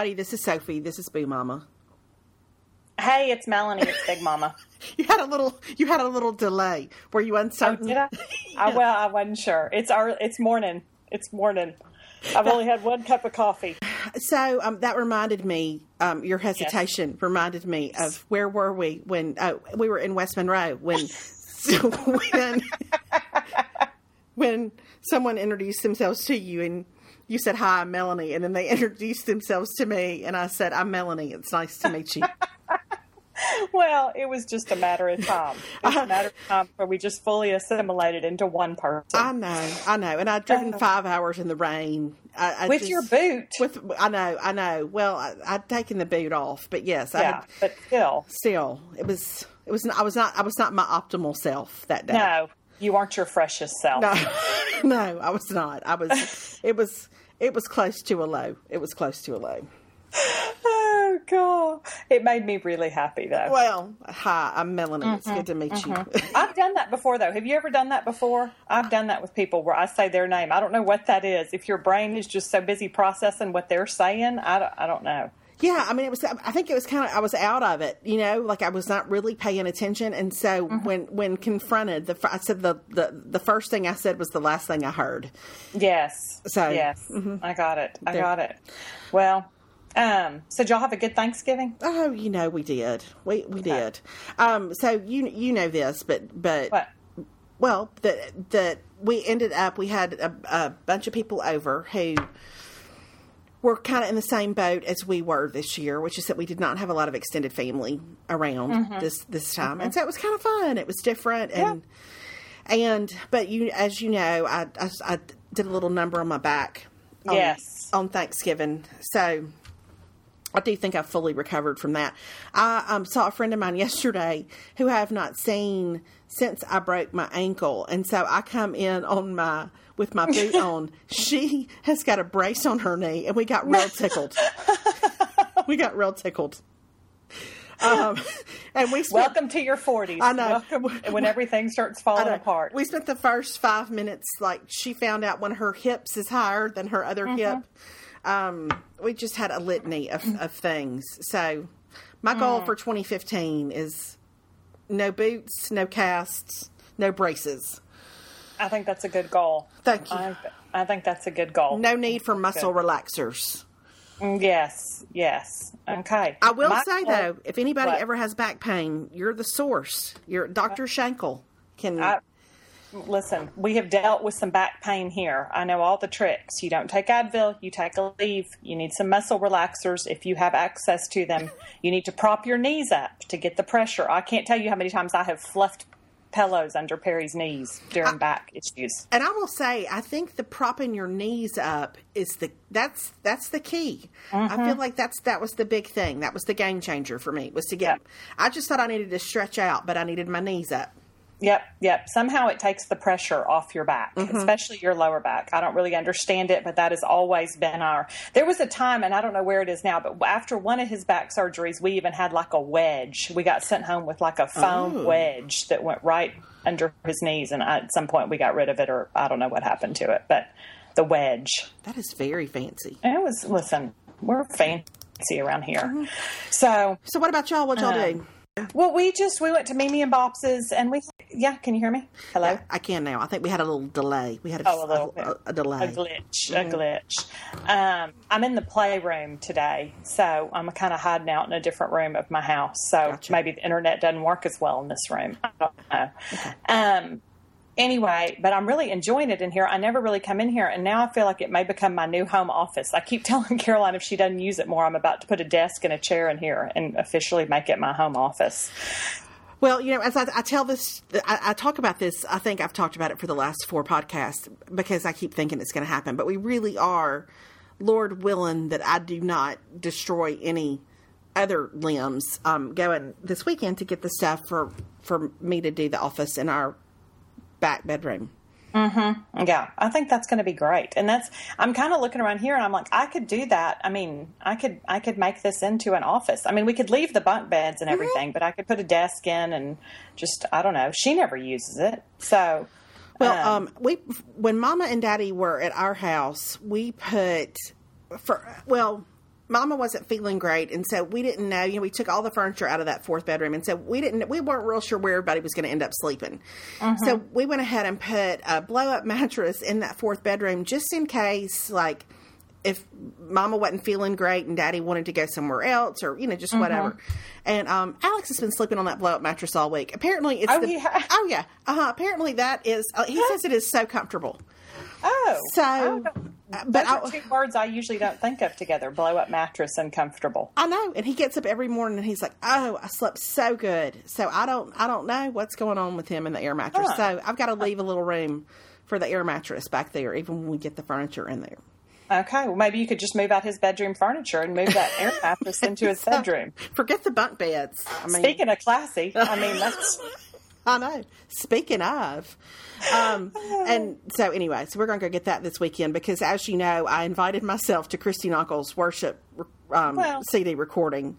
Everybody. This is Sophie. This is Boo Mama. Hey, it's Melanie. It's Big Mama. You had a little. You had a little delay. Were you oh, uncertain? did I? I? Well, I wasn't sure. It's our. It's morning. It's morning. I've only had one cup of coffee. So um, that reminded me. Um, your hesitation reminded me of where were we when uh, we were in West Monroe when when when someone introduced themselves to you and you said hi, I'm Melanie, and then they introduced themselves to me and I said I'm Melanie. It's nice to meet you. Well, it was just a matter of time. It was a matter of time where we just fully assimilated into one person. I know, I know, and I'd driven five hours in the rain I, I With just- your boot. With I know, I know. Well, I, I'd taken the boot off, but yes, I yeah, had, but still, still, it was. It was. I was not. I was not my optimal self that day. no, you aren't your freshest self. no, no, I was not. I was. It was. It was close to a low. It was close to a low. Oh God, it made me really happy though. Well, hi, I'm Melanie. It's Mm-hmm, good to meet you. I've done that before, though. Have you ever done that before? I've done that with people where I say their name. I don't know what that is. If your brain is just so busy processing what they're saying, I don't, I don't know. Yeah, I mean, it was. I think it was kind of. I was out of it, you know, like I was not really paying attention, and so Mm-hmm. when when confronted, the I said the, the the first thing I said was the last thing I heard. Yes. So, mm-hmm. yes, I got it. I There. got it. Well, um, so did y'all have a good Thanksgiving? Oh, you know, we did. We we did. Um, so you you know this, but but What? well, that that we ended up. We had a, a bunch of people over who were kind of in the same boat as we were this year, which is that we did not have a lot of extended family around Mm-hmm. this this time, and so it was kind of fun. It was different, and and but you, as you know, I, I I did a little number on my back. On, Yes. on Thanksgiving, so. I do think I've fully recovered from that. I um, saw a friend of mine yesterday who I have not seen since I broke my ankle, and so I come in on my with my boot on. She has got a brace on her knee, and we got real tickled. we got real tickled. Um, and we spent, Welcome to your forties. I know. Welcome when everything starts falling apart. We spent the first five minutes like she found out one of her hips is higher than her other Mm-hmm. hip. Um, we just had a litany of, of things. So my goal Mm. for 2015 is no boots, no casts, no braces. I think that's a good goal. Thank you. I, I think that's a good goal. No need for muscle relaxers. Mm, Yes. Yes. Okay. I will My say goal- though, if anybody What? ever has back pain, you're the source. You're Dr. Shankle can. I, listen, we have dealt with some back pain here. I know all the tricks. You don't take Advil, you take Aleve. You need some muscle relaxers if you have access to them. You need to prop your knees up to get the pressure. I can't tell you how many times I have fluffed pillows under Perry's knees during back issues. And I will say, I think the propping your knees up is the that's that's the key. I Mm-hmm. feel like that's that was the big thing. That was the game changer for me. Was to get. Yeah. I just thought I needed to stretch out, but I needed my knees up. Yep, yep. Somehow it takes the pressure off your back, especially your lower back. I don't really understand it, but that has always been our. There was a time, and I don't know where it is now, but after one of his back surgeries, we even had like a wedge. We got sent home with like a foam Oh. wedge that went right under his knees, and at some point we got rid of it, or I don't know what happened to it, but the wedge. That is very fancy. And it was, listen, we're fancy around here. So, So what about y'all? What y'all Um, do? Well, we just, we went to Mimi and Bops's, and we, yeah, can you hear me? Hello? I can now. I think we had a little delay. We had a, Oh, a little a, a delay. a glitch, a glitch. Um, I'm in the playroom today, so I'm kind of hiding out in a different room of my house. So Gotcha. maybe the internet doesn't work as well in this room. I don't know. Um, anyway, but I'm really enjoying it in here. I never really come in here, and now I feel like it may become my new home office. I keep telling Caroline if she doesn't use it more, I'm about to put a desk and a chair in here and officially make it my home office. Well, you know, as I, I tell this, I, I talk about this. I think I've talked about it for the last four podcasts because I keep thinking it's going to happen. But we really are, Lord willing, that I do not destroy any other limbs. Um, going this weekend to get the stuff for for me to do the office in our back bedroom. Mm-hmm. Yeah, I think that's going to be great. And that's I'm kind of looking around here and I'm like I could do that. I mean, I could I could make this into an office. I mean, we could leave the bunk beds and everything, but I could put a desk in and just I don't know. She never uses it. So Well, um, we when Mama and Daddy were at our house, we put for well, Mama wasn't feeling great, and so we didn't know. You know, we took all the furniture out of that fourth bedroom, and so we didn't. We weren't real sure where everybody was going to end up sleeping. So we went ahead and put a blow up mattress in that fourth bedroom just in case, like if mama wasn't feeling great and daddy wanted to go somewhere else or you know just whatever. And um alex has been sleeping on that blow up mattress all week. Apparently it's Oh, the, he ha- oh yeah. Uh-huh. Apparently that is uh, he says it is so comfortable. Oh, So, uh, but those are I- two words I usually don't think of together: blow up mattress and comfortable. I know, and he gets up every morning and he's like, "Oh, I slept so good." So I don't, I don't know what's going on with him and the air mattress. Huh. So I've got to leave a little room for the air mattress back there, even when we get the furniture in there. Okay, well maybe you could just move out his bedroom furniture and move that air mattress into his bedroom. Forget the bunk beds. I mean, Speaking of classy, I mean that's I know. Speaking of, um, and so anyway, so we're going to go get that this weekend because, as you know, I invited myself to Christy Nockels' worship um, Well. CD recording.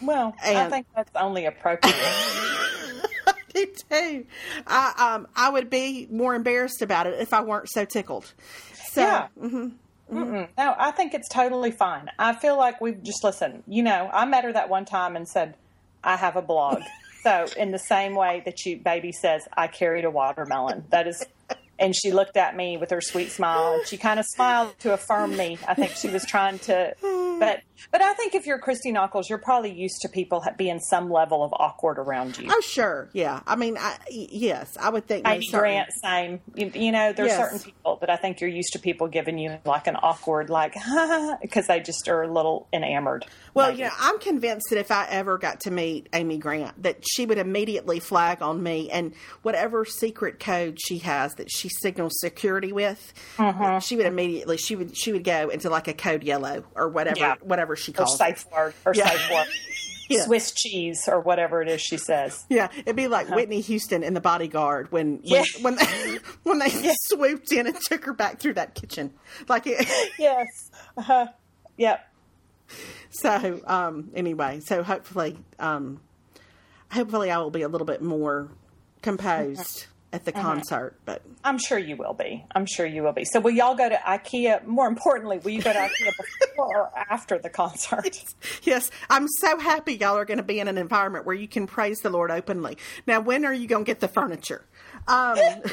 well, I think that's only appropriate. I do too. I um I would be more embarrassed about it if I weren't so tickled. So Yeah. Mm-mm. No, I think it's totally fine. I feel like we've just listened. You know, I met her that one time and said, "I have a blog." So, in the same way that you, baby says, "I carried a watermelon," that is. And she looked at me with her sweet smile, and she kind of smiled to affirm me. I think she was trying to, but but I think if you're Christy Nockels, you're probably used to people being some level of awkward around you. oh sure, yeah. I mean, I, yes, I would think. Amy most certainly. Grant, same. You, you know, there's Yes. certain people that I think you're used to people giving you like an awkward, like, because they just are a little enamored. Well, maybe. you know, I'm convinced that if I ever got to meet Amy Grant, that she would immediately flag on me and whatever secret code she has that she signals security with, Mm-hmm. she would immediately she would she would go into like a code yellow or whatever Yeah. Whatever she calls her word, or Yeah. word. Yeah. Swiss cheese, or whatever it is she says. Yeah, it'd be like Whitney Houston in The Bodyguard when when Yeah. when they, when they swooped in and took her back through that kitchen. Like it, Yes. Uh-huh. Yep. so um anyway, so hopefully um hopefully I will be a little bit more composed at the concert, but I'm sure you will be. I'm sure you will be. So, will y'all go to IKEA? More importantly, will you go to IKEA before or after the concert? yes, I'm so happy y'all are going to be in an environment where you can praise the Lord openly. Now, when are you going to get the furniture? Um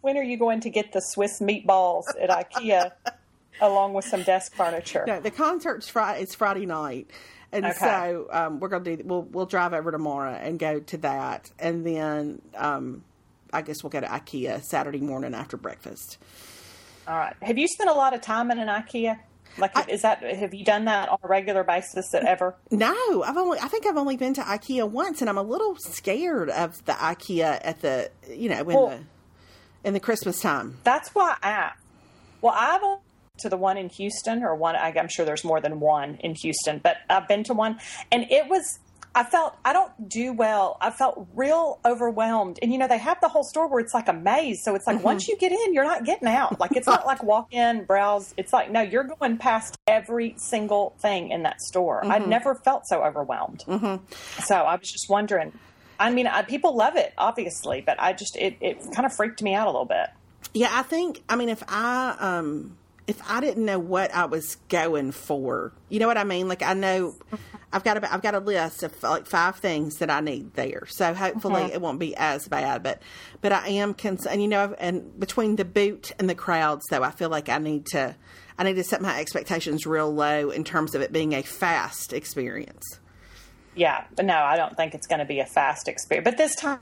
When are you going to get the Swiss meatballs at IKEA along with some desk furniture? No, the concert's Friday. It's Friday night, and Okay. so um, we're gonna do. We'll we'll drive over tomorrow and go to that, and then um, I guess we'll go to IKEA Saturday morning after breakfast. All right. Have you spent a lot of time in an IKEA? Like, is that have you done that on a regular basis ever? No, I've only. I think I've only been to IKEA once, and I'm a little scared of the IKEA at the you know in Well- the in the Christmas time. That's why I. Well, I've only to the one in Houston, or one. I'm sure there's more than one in Houston, but I've been to one, and it was. I felt I don't do well. I felt real overwhelmed, and you know they have the whole store where it's like a maze. So it's like once mm-hmm. you get in, you're not getting out. Like it's not like walk in, browse. It's like no, you're going past every single thing in that store. I've mm-hmm. never felt so overwhelmed. Mm-hmm. So I was just wondering. I mean, I, people love it, obviously, but I just it, it kind of freaked me out a little bit. Yeah, I think. I mean, if I um if I didn't know what I was going for, you know what I mean. Like I know I've got a I've got a list of like five things that I need there. So hopefully uh-huh. it won't be as bad. But but I am concerned. You know, and between the boot and the crowds, though, I feel like I need to I need to set my expectations real low in terms of it being a fast experience. Yeah, but no, I don't think it's going to be a fast experience. But this time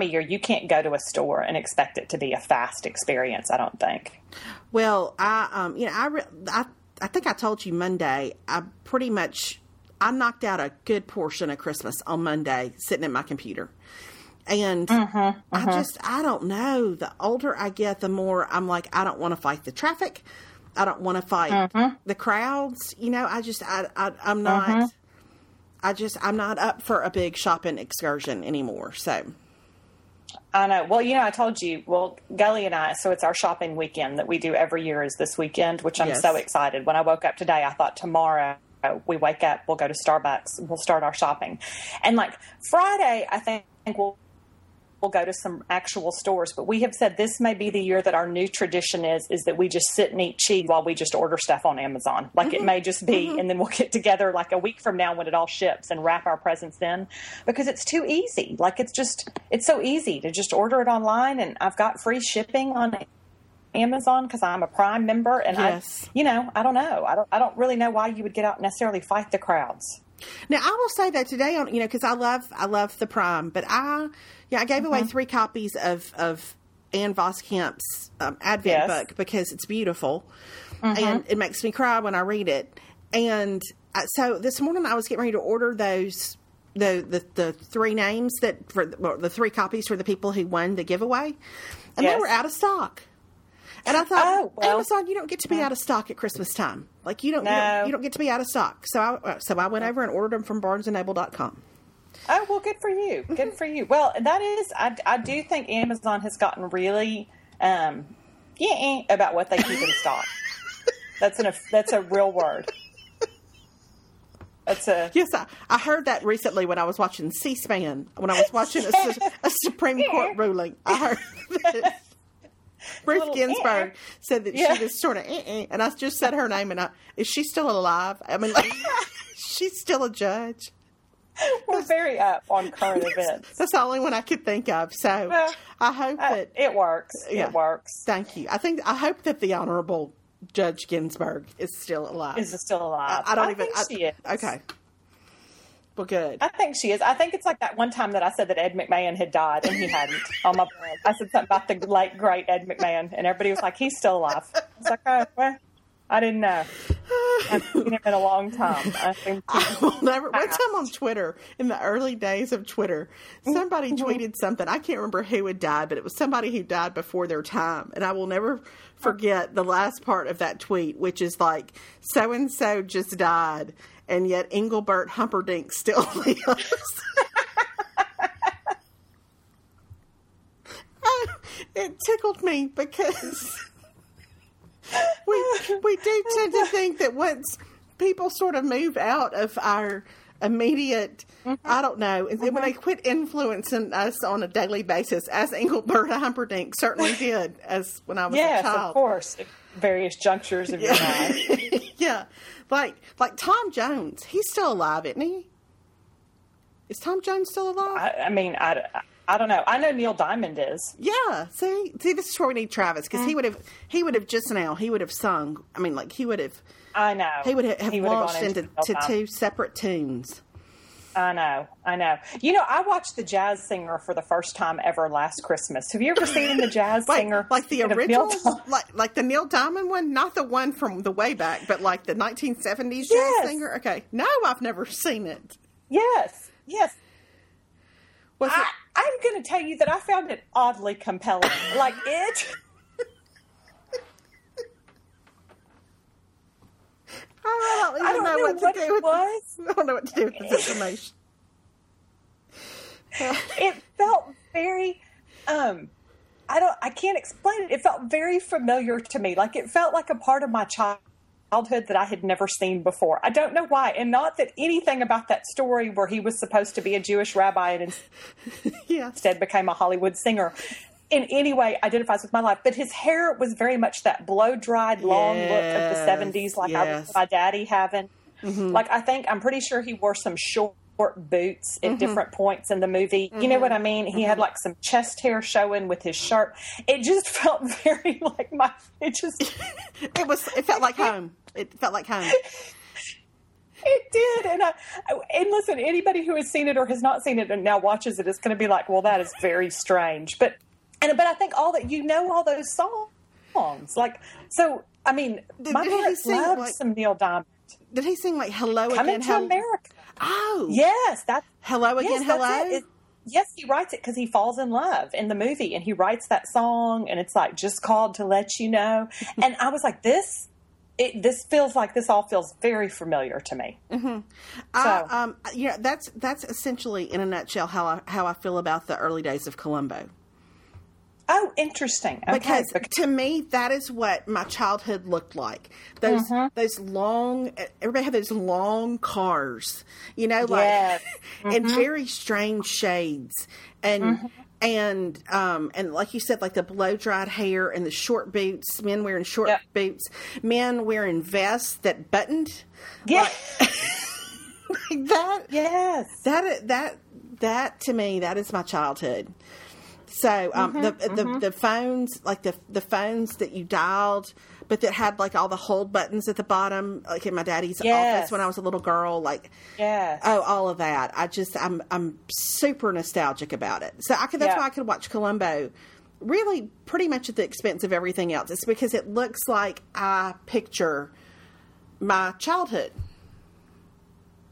of year, you can't go to a store and expect it to be a fast experience. I don't think. Well, I um you know I re- I I think I told you Monday. I pretty much I knocked out a good portion of Christmas on Monday sitting at my computer. And mm-hmm, I mm-hmm. just I don't know. The older I get, the more I'm like I don't want to fight the traffic. I don't want to fight mm-hmm. the crowds. You know, I just I, I I'm not. I just I'm not up for a big shopping excursion anymore. So I know. Well, you know, I told you. Well, Gully and I. So it's our shopping weekend that we do every year. Is this weekend, which I'm Yes. so excited. When I woke up today, I thought tomorrow we wake up, we'll go to Starbucks, we'll start our shopping, and like Friday, I think we'll we'll go to some actual stores. But we have said this may be the year that our new tradition is is that we just sit and eat cheese while we just order stuff on Amazon. Like Mm-hmm. it may just be, and then we'll get together like a week from now when it all ships and wrap our presents in because it's too easy. Like it's just it's so easy to just order it online, and I've got free shipping on Amazon because I'm a Prime member, and Yes. I, you know, I don't know, I don't, I don't really know why you would get out and necessarily fight the crowds. Now I will say that today on you know because I love I love the Prime, but I yeah I gave Mm-hmm. away three copies of of Ann Voskamp's um, Advent Yes. Mm-hmm. book because it's beautiful and it makes me cry when I read it. And uh, so this morning I was getting ready to order those the the, the three names that for the, well, the three copies for the people who won the giveaway, and they were out of stock. And I thought, Oh, well. Amazon, you don't get to be out of stock at Christmas time. Like you don't, you don't, you don't get to be out of stock. So I, uh, so I went over and ordered them from BarnesandNoble.com. Oh well, good for you. Good for you. Well, that is, I, I do think Amazon has gotten really, um, yeah, about what they keep in stock. That's an that's a real word. That's a Yes, I, I heard that recently when I was watching C-SPAN. When I was watching a, a Supreme Court ruling, I heard that Ruth Ginsburg eh. said that Yeah. she was sort of, eh, eh, and I just said her name, and I is she still alive? I mean, like, she's still a judge. we're very up on current events. That's the only one I could think of. So Well, I hope Uh, that. it works. yeah. It works. Thank you. I think I hope that the Honorable Judge Ginsburg is still alive. Is still alive? I, I don't even. Think I- she is. Okay. Well, good. I think she is. I think it's like that one time that I said that Ed McMahon had died and he hadn't on my blog. I said something about the late great Ed McMahon, and everybody was like, "He's still alive." I was like, "Oh, well, I didn't know. I've seen him in a long time." I think I will never. One time on Twitter, in the early days of Twitter, somebody mm-hmm. tweeted something. I can't remember who had died, but it was somebody who died before their time. And I will never forget the last part of that tweet, which is like, so and so just died, and yet Engelbert Humperdinck still lives. it tickled me because we do tend to think that once people sort of move out of our immediate mm-hmm. I don't know and then when they mm-hmm. quit influencing us on a daily basis as Engelbert Humperdinck certainly did as when I was a yes, child. of course, at various junctures of your life. yeah. Like like Tom Jones he's still alive isn't he? Is Tom Jones still alive? I, I mean, I, I don't know. I know Neil Diamond is. Yeah, see, see, this is where we need Travis because Mm. he would have, he would have just now, he would have sung. I mean, like he would have, I know. he would have, have He would have launched into to two separate tunes. I know, I know. You know, I watched the jazz singer for the first time ever last Christmas. Have you ever seen the jazz Like, singer? like the original, like like the Neil Diamond one, not the one from the way back, but like the 1970s Yes. jazz singer. Okay, no, I've never seen it. Yes, yes. Was I, it? I'm going to tell you that I found it oddly compelling. Like it. I don't even I don't know, know what, what to do it with was. This. I don't know what to do with this information. It felt very. Um, I don't. I can't explain it. It felt very familiar to me. Like it felt like a part of my childhood that I had never seen before. I don't know why, and not that anything about that story where he was supposed to be a Jewish rabbi and yeah, instead became a Hollywood singer. In any way identifies with my life, but his hair was very much that blow dried, long look of the seventies, like I yes. remember my daddy having. Mm-hmm. Like I think I'm pretty sure he wore some short boots at mm-hmm. different points in the movie. You know what I mm-hmm. mean? He mm-hmm. had like some chest hair showing with his shirt. It just felt very like my. It just it was. It felt like home. It felt like home. It did, and I and listen. Anybody who has seen it or has not seen it and now watches it is going to be like, "Well, that is very strange." But and but I think all that you know all those songs, like so. I mean, Did- my did parents loved like- some Neil Diamond. Did he sing like "Hello Coming Again"? to Hel- America. Oh, Yes, that's Hello again, yes, hello. it. It- yes, he writes it because he falls in love in the movie, and he writes that song, and it's like just called to let you know. and I was like, this. It, this feels like this all feels very familiar to me. I, So- um, you know, that's that's essentially in a nutshell how I how I feel about the early days of Columbo. Oh, interesting. Okay. Because Bec- to me, that is what my childhood looked like. Those Mm-hmm. those long, everybody had those long cars, you know, like Yes. in very strange shades, and and um and like you said like the blow dried hair and the short boots men wearing short Yep. boots men wearing vests that buttoned Yeah. like that yes. that that that to me that is my childhood so um, the the the phones like the the phones that you dialed but that had like all the hold buttons at the bottom like in my daddy's Yes. office when I was a little girl like yeah, Oh, all of that. I just I'm I'm super nostalgic about it. So I could that's Yeah. why I could watch Columbo really pretty much at the expense of everything else. It's because it looks like I picture my childhood.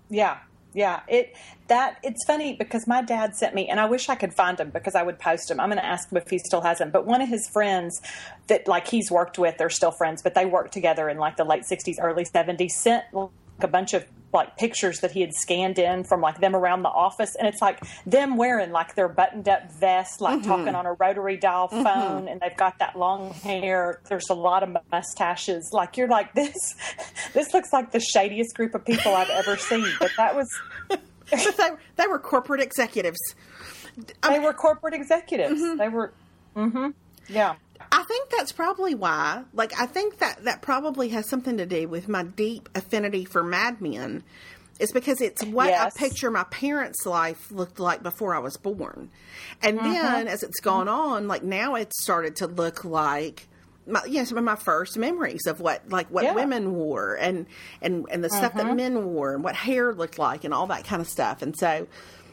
Yeah, yeah. It that it's funny because my dad sent me, and I wish I could find him because I would post him. I'm going to ask him if he still has him. But one of his friends that like he's worked with, they're still friends, but they worked together in like the late '60s, early '70s. Sent like, a bunch of like pictures that he had scanned in from like them around the office, and it's like them wearing like their buttoned up vest, like mm-hmm. talking on a rotary dial mm-hmm. phone, and they've got that long hair. There's a lot of mustaches. Like you're like this. This looks like the shadiest group of people I've ever seen. But that was But they they were corporate executives. they were corporate executives. Mm-hmm. They were, hmm yeah, I think that's probably why. Like, I think that that probably has something to do with my deep affinity for Mad Men. It's because it's what Yes. I picture my parents' life looked like before I was born, and mm-hmm. then as it's gone on, like now it's started to look like. My, yeah, some of my first memories of what like what Yeah. women wore and and and the stuff that mm-hmm. men wore and what hair looked like and all that kind of stuff. And so I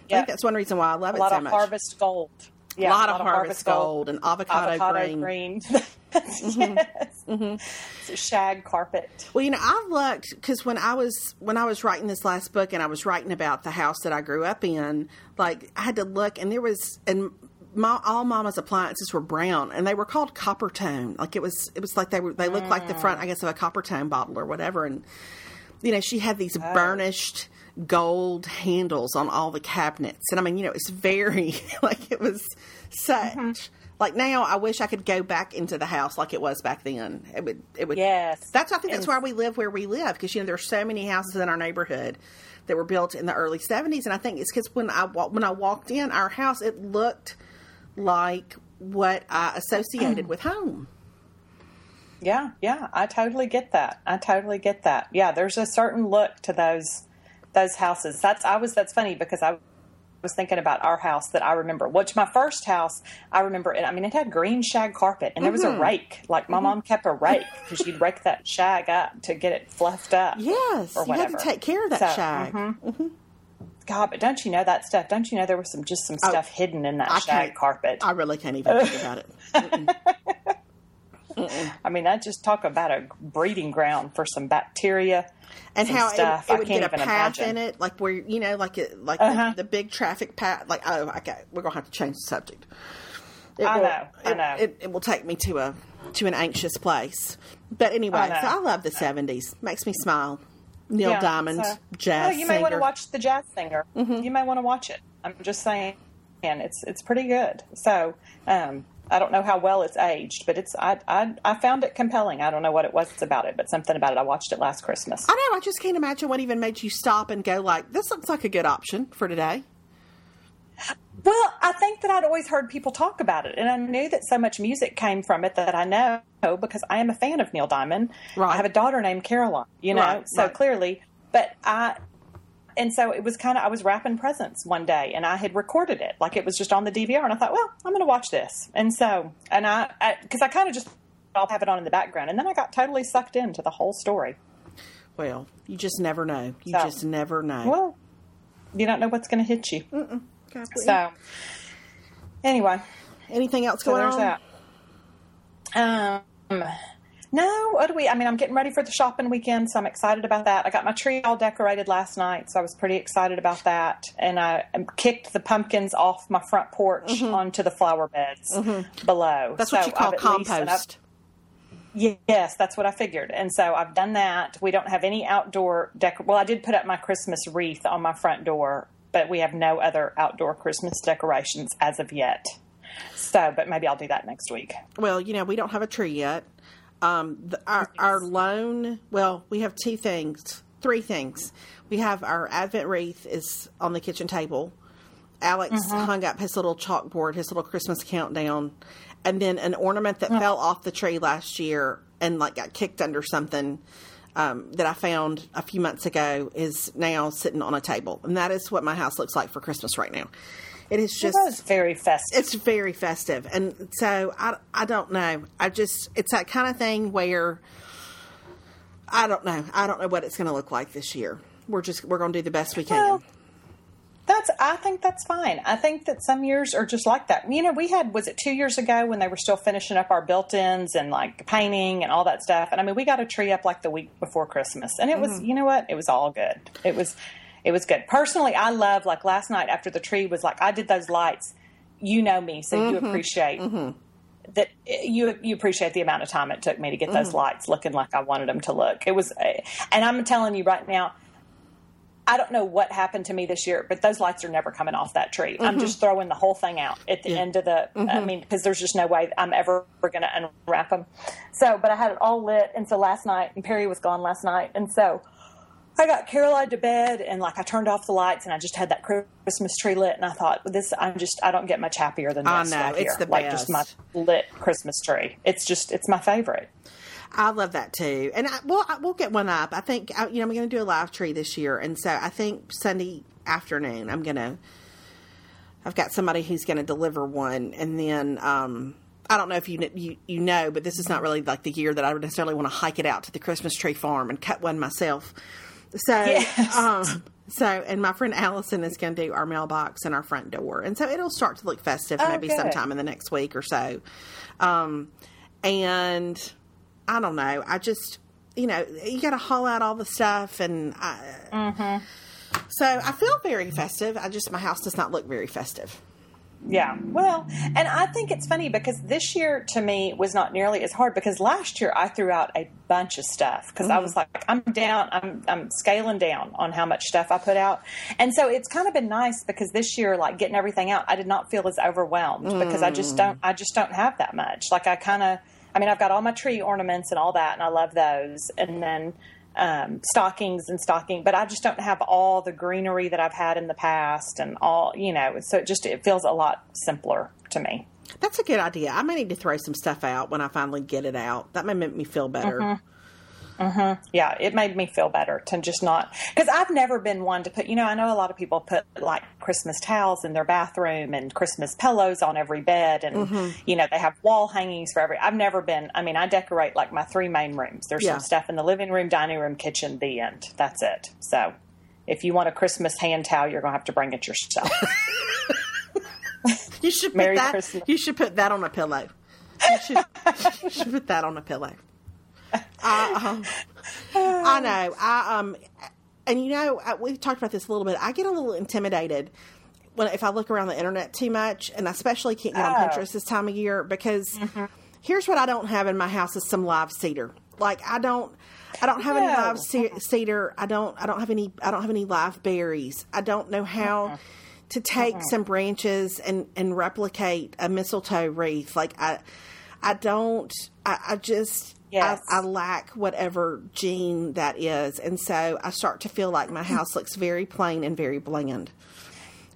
Yeah. think that's one reason why I love it. a it lot so of much. harvest gold. Yeah, a lot, of harvest gold, and avocado, avocado green. green. yes, It's a shag carpet. Well, you know, I've looked because when I was when I was writing this last book and I was writing about the house that I grew up in, like I had to look and there was and my, all Mama's appliances were brown and they were called copper tone. Like it was it was like they were they looked like the front, mm. I guess, of a Coppertone bottle or whatever. And you know, she had these oh. burnished gold handles on all the cabinets, and I mean, you know, it's very like it was such. Mm-hmm. Like now, I wish I could go back into the house like it was back then. It would. It would. Yes. That's I think that's why we live where we live because you know there's so many houses in our neighborhood that were built in the early '70s, and I think it's because when I when I walked in our house, it looked like what I associated with home. Yeah, yeah, I totally get that. I totally get that. Yeah, there's a certain look to those those houses. That's I was that's funny because I was thinking about our house that I remember. Which my first house, I remember. It, I mean, it had green shag carpet, and there was a mm-hmm. rake. Like my mm-hmm. mom kept a rake because she'd rake that shag up to get it fluffed up. Yes, or you had to take care of that So, shag. Mm-hmm. God, but don't you know that stuff? Don't you know there was some just some oh, stuff hidden in that Oh, I shag carpet? I really can't even think about it. I mean, that just talk about a breeding ground for some bacteria and how stuff. it, it I would can't get a even path imagine. in it, like where you know, like it, like Uh-huh. the, the big traffic path. Like oh, okay, we're gonna have to change the subject. It I will- know, I it- know. It, it will take me to a to an anxious place. But anyway, I so I love the seventies. Makes me smile. Neil Yeah, Diamond, so- jazz Oh, you may want to watch the jazz singer. You may want to watch it. I'm just saying, and it's it's pretty good. So um, I don't know how well it's aged, but it's I, I I found it compelling. I don't know what it was about it, but something about it. I watched it last Christmas. I know. I just can't imagine what even made you stop and go like, "This looks like a good option for today." Well, I think that I'd always heard people talk about it, and I knew that so much music came from it that I know because I am a fan of Neil Diamond. Right. I have a daughter named Caroline, you know, Right, so right. clearly, but I. And so it was kind of, I was wrapping presents one day and I had recorded it. Like it was just on the DVR. And I thought, well, I'm going to watch this. And so, and I, because I, kind of just, I'll have it on in the background. And then I got totally sucked into the whole story. Well, you just never know. You So- just never know. Well, you don't know what's going to hit you. So, anyway, anything else So going on? that. Um, no, what do we? I mean, I'm getting ready for the shopping weekend, so I'm excited about that. I got my tree all decorated last night, so I was pretty excited about that. And I um, kicked the pumpkins off my front porch onto the flower beds below. Mm-hmm. That's So what you call I've at least- and I've- compost. Yes, that's what I figured. And so I've done that. We don't have any outdoor decor. Well, I did put up my Christmas wreath on my front door, but we have no other outdoor Christmas decorations as of yet. So, but maybe I'll do that next week. Well, you know, we don't have a tree yet. Um, the, our our loan. Well, we have two things, three things. We have our Advent wreath is on the kitchen table, Alex hung up his little chalkboard, his little Christmas countdown, and then an ornament that fell off the tree last year and like got kicked under something um, that I found a few months ago is now sitting on a table, and that is what my house looks like for Christmas right now. It is just It very festive. it's very festive and so I, I don't know i just it's that kind of thing where i don't know i don't know what it's going to look like this year we're just we're going to do the best we can Well, That's. I think that's fine. I think that some years are just like that. You know, we had was it two years ago when they were still finishing up our built-ins and like painting and all that stuff. And I mean, we got a tree up like the week before Christmas, and it was. Mm-hmm. You know what? It was all good. It was. It was good. Personally, I love like last night after the tree was like I did those lights. You know me, so you mm-hmm. appreciate mm-hmm. that you you appreciate the amount of time it took me to get those mm-hmm. lights looking like I wanted them to look. It was, eh, and I'm telling you right now, I don't know what happened to me this year, but those lights are never coming off that tree. I'm just throwing the whole thing out at the end of the. I mean, because there's just no way I'm ever going to unwrap them. So, but I had it all lit, and so last night, and Perry was gone last night, and so. I got Caroline to bed and like I turned off the lights and I just had that Christmas tree lit and I thought this I'm just I don't get much happier than this I know, right it's here. the like just my lit Christmas tree. It's just it's my favorite. I love that too, and I, we'll I, we'll get one up. I think I, you know I'm going to do a live tree this year, and so I think Sunday afternoon I'm going to. I've got somebody who's going to deliver one, and then um, I don't know if you, you you know, but this is not really like the year that I would necessarily want to hike it out to the Christmas tree farm and cut one myself. So, Yes. um, so, and my friend Allison is going to do our mailbox and our front door, and so it'll start to look festive Oh, maybe good. sometime in the next week or so. Um, and I don't know. I just, you know, you got to haul out all the stuff, and I, Mm-hmm. so I feel very festive. I just my house does not look very festive. Yeah. Well, and I think it's funny because this year to me was not nearly as hard because last year I threw out a bunch of stuff because I mm. was like, I'm down, I'm, I'm scaling down on how much stuff I put out. And so it's kind of been nice because this year, like getting everything out, I did not feel as overwhelmed because I just don't, mm. I just don't have that much. Like I kind of, I mean, I've got all my tree ornaments and all that, and I love those. And then, um, stockings and stocking, but I just don't have all the greenery that I've had in the past and all, you know, so it just, it feels a lot simpler to me. That's a good idea. I may need to throw some stuff out when I finally get it out. That may make me feel better. Mm-hmm. Yeah, it made me feel better to just not, because I've never been one to put, you know, I know a lot of people put like Christmas towels in their bathroom and Christmas pillows on every bed and, Mm-hmm. you know, they have wall hangings for every, I've never been, I mean, I decorate like my three main rooms. There's Yeah. some stuff in the living room, dining room, kitchen, the end. That's it. So if you want a Christmas hand towel, you're going to have to bring it yourself. You should put Merry that. Christmas. You should put that on a pillow. You should, you should put that on a pillow. I, um, I know. I um, and you know, I- we've talked about this a little bit. I get a little intimidated when if I look around the internet too much, and I especially can't get on Oh. Pinterest this time of year because here's what I don't have in my house is some live cedar. Like I don't. I don't have any live ce- cedar. I don't. I don't have any. I don't have any live berries. I don't know how to take some branches and and replicate a mistletoe wreath. Like I, I don't. I, I just. Yes. I, I lack whatever gene that is, and so I start to feel like my house looks very plain and very bland.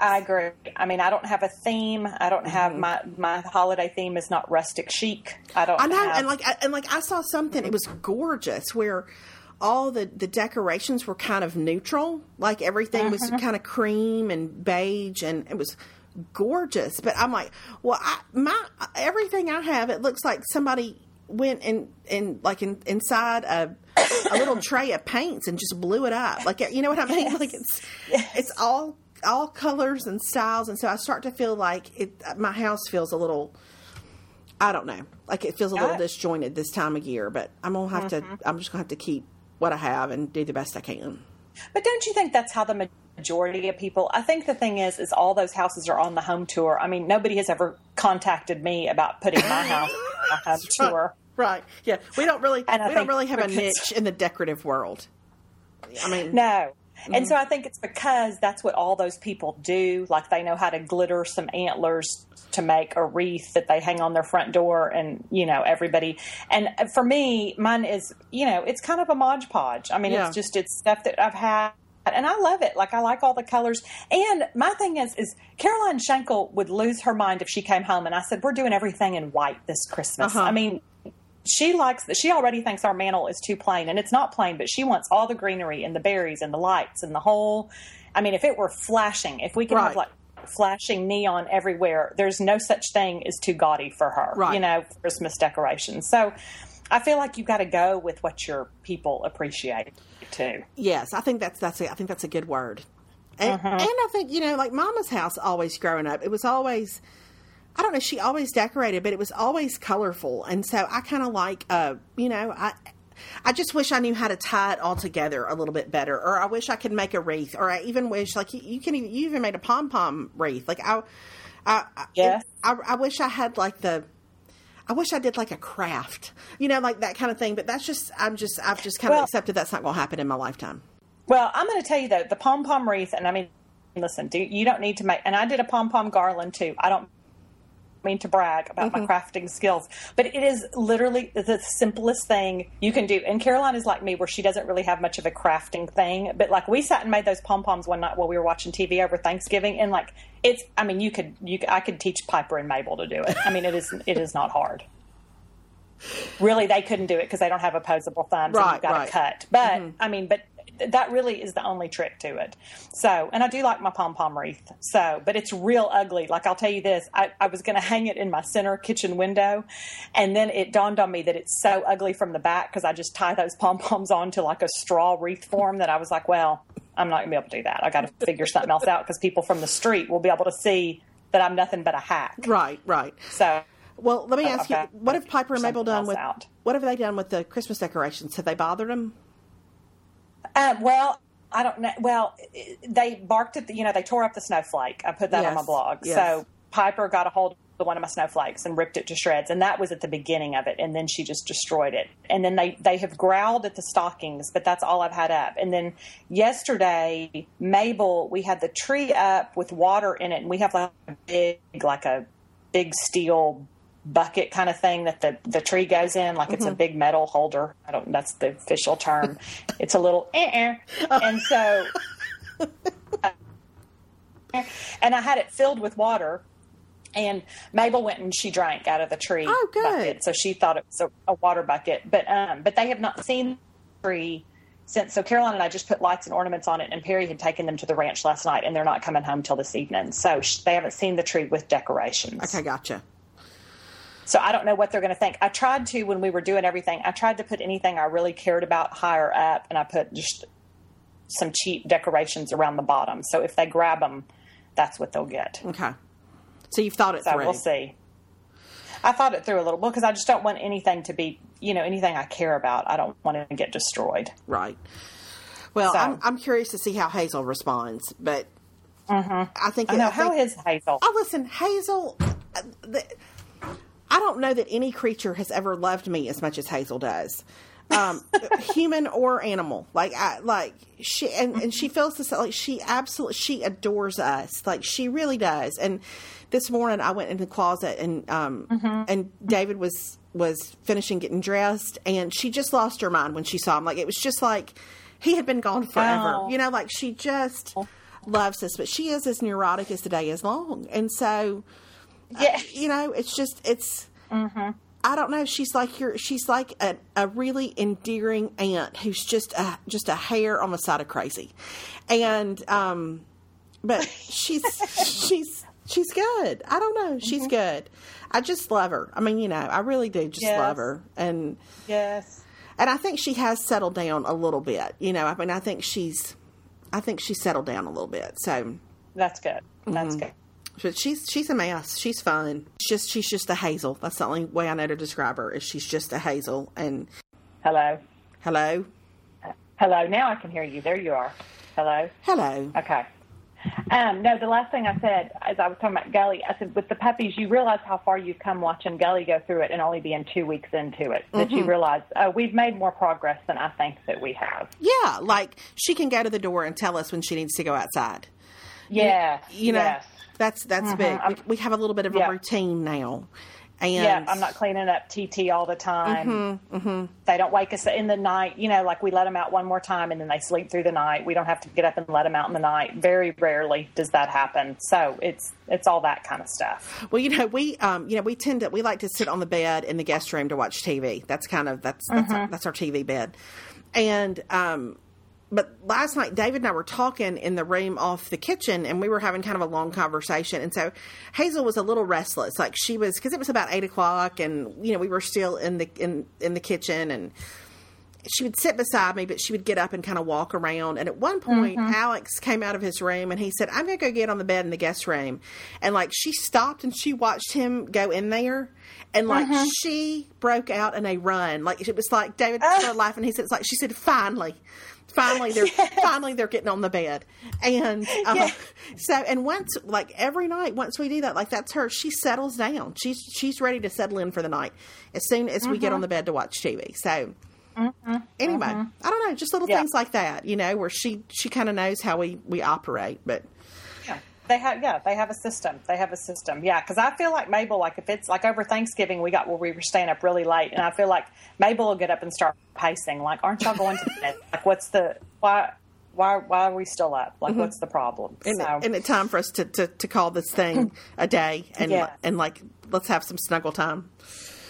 I agree. I mean, I don't have a theme. I don't have my my holiday theme is not rustic chic. I don't. Mm-hmm. I know, have, and like, I, and like, I saw something. It was gorgeous, where all the the decorations were kind of neutral. Like everything was kind of cream and beige, and it was gorgeous. But I'm like, well, I, my everything I have, it looks like somebody went and and like in, inside a a little tray of paints and just blew it up. Like you know what I mean? Like it's it's all all colors and styles, and so I start to feel like it. My house feels a little. I don't know. Like it feels a little disjointed this time of year, but I'm gonna have to. Mm-hmm. I'm just gonna have to keep what I have and do the best I can. But don't you think that's how the majority of people? I think the thing is, is all those houses are on the home tour. I mean, nobody has ever contacted me about putting my house on the home tour. Right? Yeah. We don't really. We don't really have a niche in the decorative world. I mean, No. Mm-hmm. And so I think it's because that's what all those people do. Like they know how to glitter some antlers to make a wreath that they hang on their front door, and you know everybody. And for me, mine is you know it's kind of a modge podge. I mean, Yeah. it's just it's stuff that I've had and I love it. Like I like all the colors. And my thing is, is Caroline Shankle would lose her mind if she came home and I said, "We're doing everything in white this Christmas." Uh-huh. I mean, she likes that. She already thinks our mantle is too plain, and it's not plain, but she wants all the greenery and the berries and the lights and the whole. I mean, if it were flashing, if we could Right. have like flashing neon everywhere, there's no such thing as too gaudy for her. Right. You know, Christmas decorations. So. I feel like you've got to go with what your people appreciate too. Yes, I think that's that's a, I think that's a good word. And, Mm-hmm. and I think you know, like Mama's house, always growing up, it was always. I don't know. She always decorated, but it was always colorful, and so I kind of like, uh, you know, I, I just wish I knew how to tie it all together a little bit better, or I wish I could make a wreath, or I even wish, like, you, you can, even, you even made a pom pom wreath. Like, I, I, I- Yes. I, I wish I had like the, I wish I did like a craft, you know, like that kind of thing. But that's just, I'm just, I've just kind of Well- accepted that's not going to happen in my lifetime. Well, I'm going to tell you though, the pom pom wreath, and I mean, listen, do you don't need to make. And I did a pom pom garland too. I don't mean to brag about my mm-hmm. crafting skills, but it is literally the simplest thing you can do. And Caroline is like me, where she doesn't really have much of a crafting thing. But like we sat and made those pom poms one night while we were watching TV over Thanksgiving, and like it's. I mean, you could you I could teach Piper and Mabel to do it. I mean, it is it is not hard. Really, they couldn't do it because they don't have opposable thumbs and Right, you've got right. to cut. But mm-hmm. I mean, but that really is the only trick to it. So, and I do like my pom pom wreath. So, but it's real ugly. Like I'll tell you this, I, I was going to hang it in my center kitchen window, and then it dawned on me that it's so ugly from the back because I just tie those pom poms on to like a straw wreath form that I was like, well, I'm not going to be able to do that. I got to figure something else out because people from the street will be able to see that I'm nothing but a hack. Right, right. So. Well, let me ask you, what have Piper and Mabel done with out. what have they done with the Christmas decorations? Have they bothered them? Um, well, I don't know. Well, they barked at the, you know, they tore up the snowflake. I put that on my blog. yes. So Piper got a hold of one of my snowflakes and ripped it to shreds. And that was at the beginning of it. And then she just destroyed it. And then they, they have growled at the stockings, but that's all I've had up. And then yesterday, Mabel, we had the tree up with water in it. And we have like a big, like a big steel bucket kind of thing that the, the tree goes in, like it's a big metal holder. I don't. That's the official term. it's a little, eh, eh. and so, and I had it filled with water. And Mabel went and she drank out of the tree Oh, good. bucket, so she thought it was a, a water bucket. But um, but they have not seen the tree since. So Caroline and I just put lights and ornaments on it, and Perry had taken them to the ranch last night, and they're not coming home till this evening. So sh- they haven't seen the tree with decorations. Okay, gotcha. So I don't know what they're going to think. I tried to when we were doing everything. I tried to put anything I really cared about higher up, and I put just some cheap decorations around the bottom. So if they grab them, that's what they'll get. Okay. So you've thought it So through. we'll see. I thought it through a little bit because I just don't want anything to be, you know, anything I care about. I don't want it to get destroyed. Right. Well, So- I'm, I'm curious to see how Hazel responds, but I think Mm-hmm. I know I how think, is Hazel? Oh, listen, Hazel. uh, The, I don't know that any creature has ever loved me as much as Hazel does, um, human or animal. Like I like she and, and she feels this like she absolutely she adores us. Like she really does. And this morning I went in the closet and um and David was was finishing getting dressed and she just lost her mind when she saw him. Like it was just like he had been gone forever. Oh. You know, like she just loves us, but she is as neurotic as the day is long. And so Yeah. you know, it's just it's. I don't know. She's like your. She's like a, a really endearing aunt who's just a just a hair on the side of crazy, and um, but she's she's she's good. I don't know. She's good. I just love her. I mean, you know, I really do just Yes. love her, and Yes. and I think she has settled down a little bit. You know, I mean, I think she's, I think she's settled down a little bit. So That's good. Mm-hmm. That's good. But she's she's a mess. She's fun. She's just she's just a hazel. That's the only way I know to describe her. Is she's just a hazel. And Hello. hello, Hello. Now I can hear you. There you are. Hello. hello. Okay. Um, no, the last thing I said, as I was talking about Gully, I said with the puppies, you realize how far you've come watching Gully go through it and only being two weeks into it. That you realize uh, we've made more progress than I think that we have. Yeah, like she can go to the door and tell us when she needs to go outside. Yes. You know, yes. That's that's big. We, we have a little bit of a routine now, And yeah, I'm not cleaning up TT all the time. Mm-hmm, They don't wake us in the night. You know, like we let them out one more time and then they sleep through the night. We don't have to get up and let them out in the night. Very rarely does that happen. So it's it's all that kind of stuff. Well, you know, we um, you know, we tend to we like to sit on the bed in the guest room to watch TV. That's kind of that's that's, Mm-hmm. our, that's our TV bed. And um but last night David and I were talking in the room off the kitchen and we were having kind of a long conversation. And so Hazel was a little restless. Like she was because it was about eight o'clock and you know, we were still in the in in the kitchen and she would sit beside me, but she would get up and kind of walk around. And at one point, mm-hmm. Alex came out of his room and he said, I'm going to go get on the bed in the guest room. And like she stopped and she watched him go in there. And like mm-hmm. she broke out in a run. Like it was like David started laughing. He said, it's like, she said, finally. Finally, they're finally they're getting on the bed, and uh, Yeah. so and once like every night, once we do that, like that's her. She settles down. She's she's ready to settle in for the night as soon as we get on mm-hmm. the bed to watch TV. So mm-hmm. anyway, mm-hmm. I don't know, just little Yeah. things like that, you know, where she she kind of knows how we we operate. But. They have, yeah, they have a system. They have a system. Yeah, because I feel like Mabel, like if it's like over Thanksgiving, we got where we were staying up really late, and I feel like Mabel will get up and start pacing. Like, aren't y'all going to bed? Like, what's the why? Why? Why are we still up? Like, mm-hmm. what's the problem? and so, and it's time for us to, to, to call this thing a day and Yeah. and like let's have some snuggle time.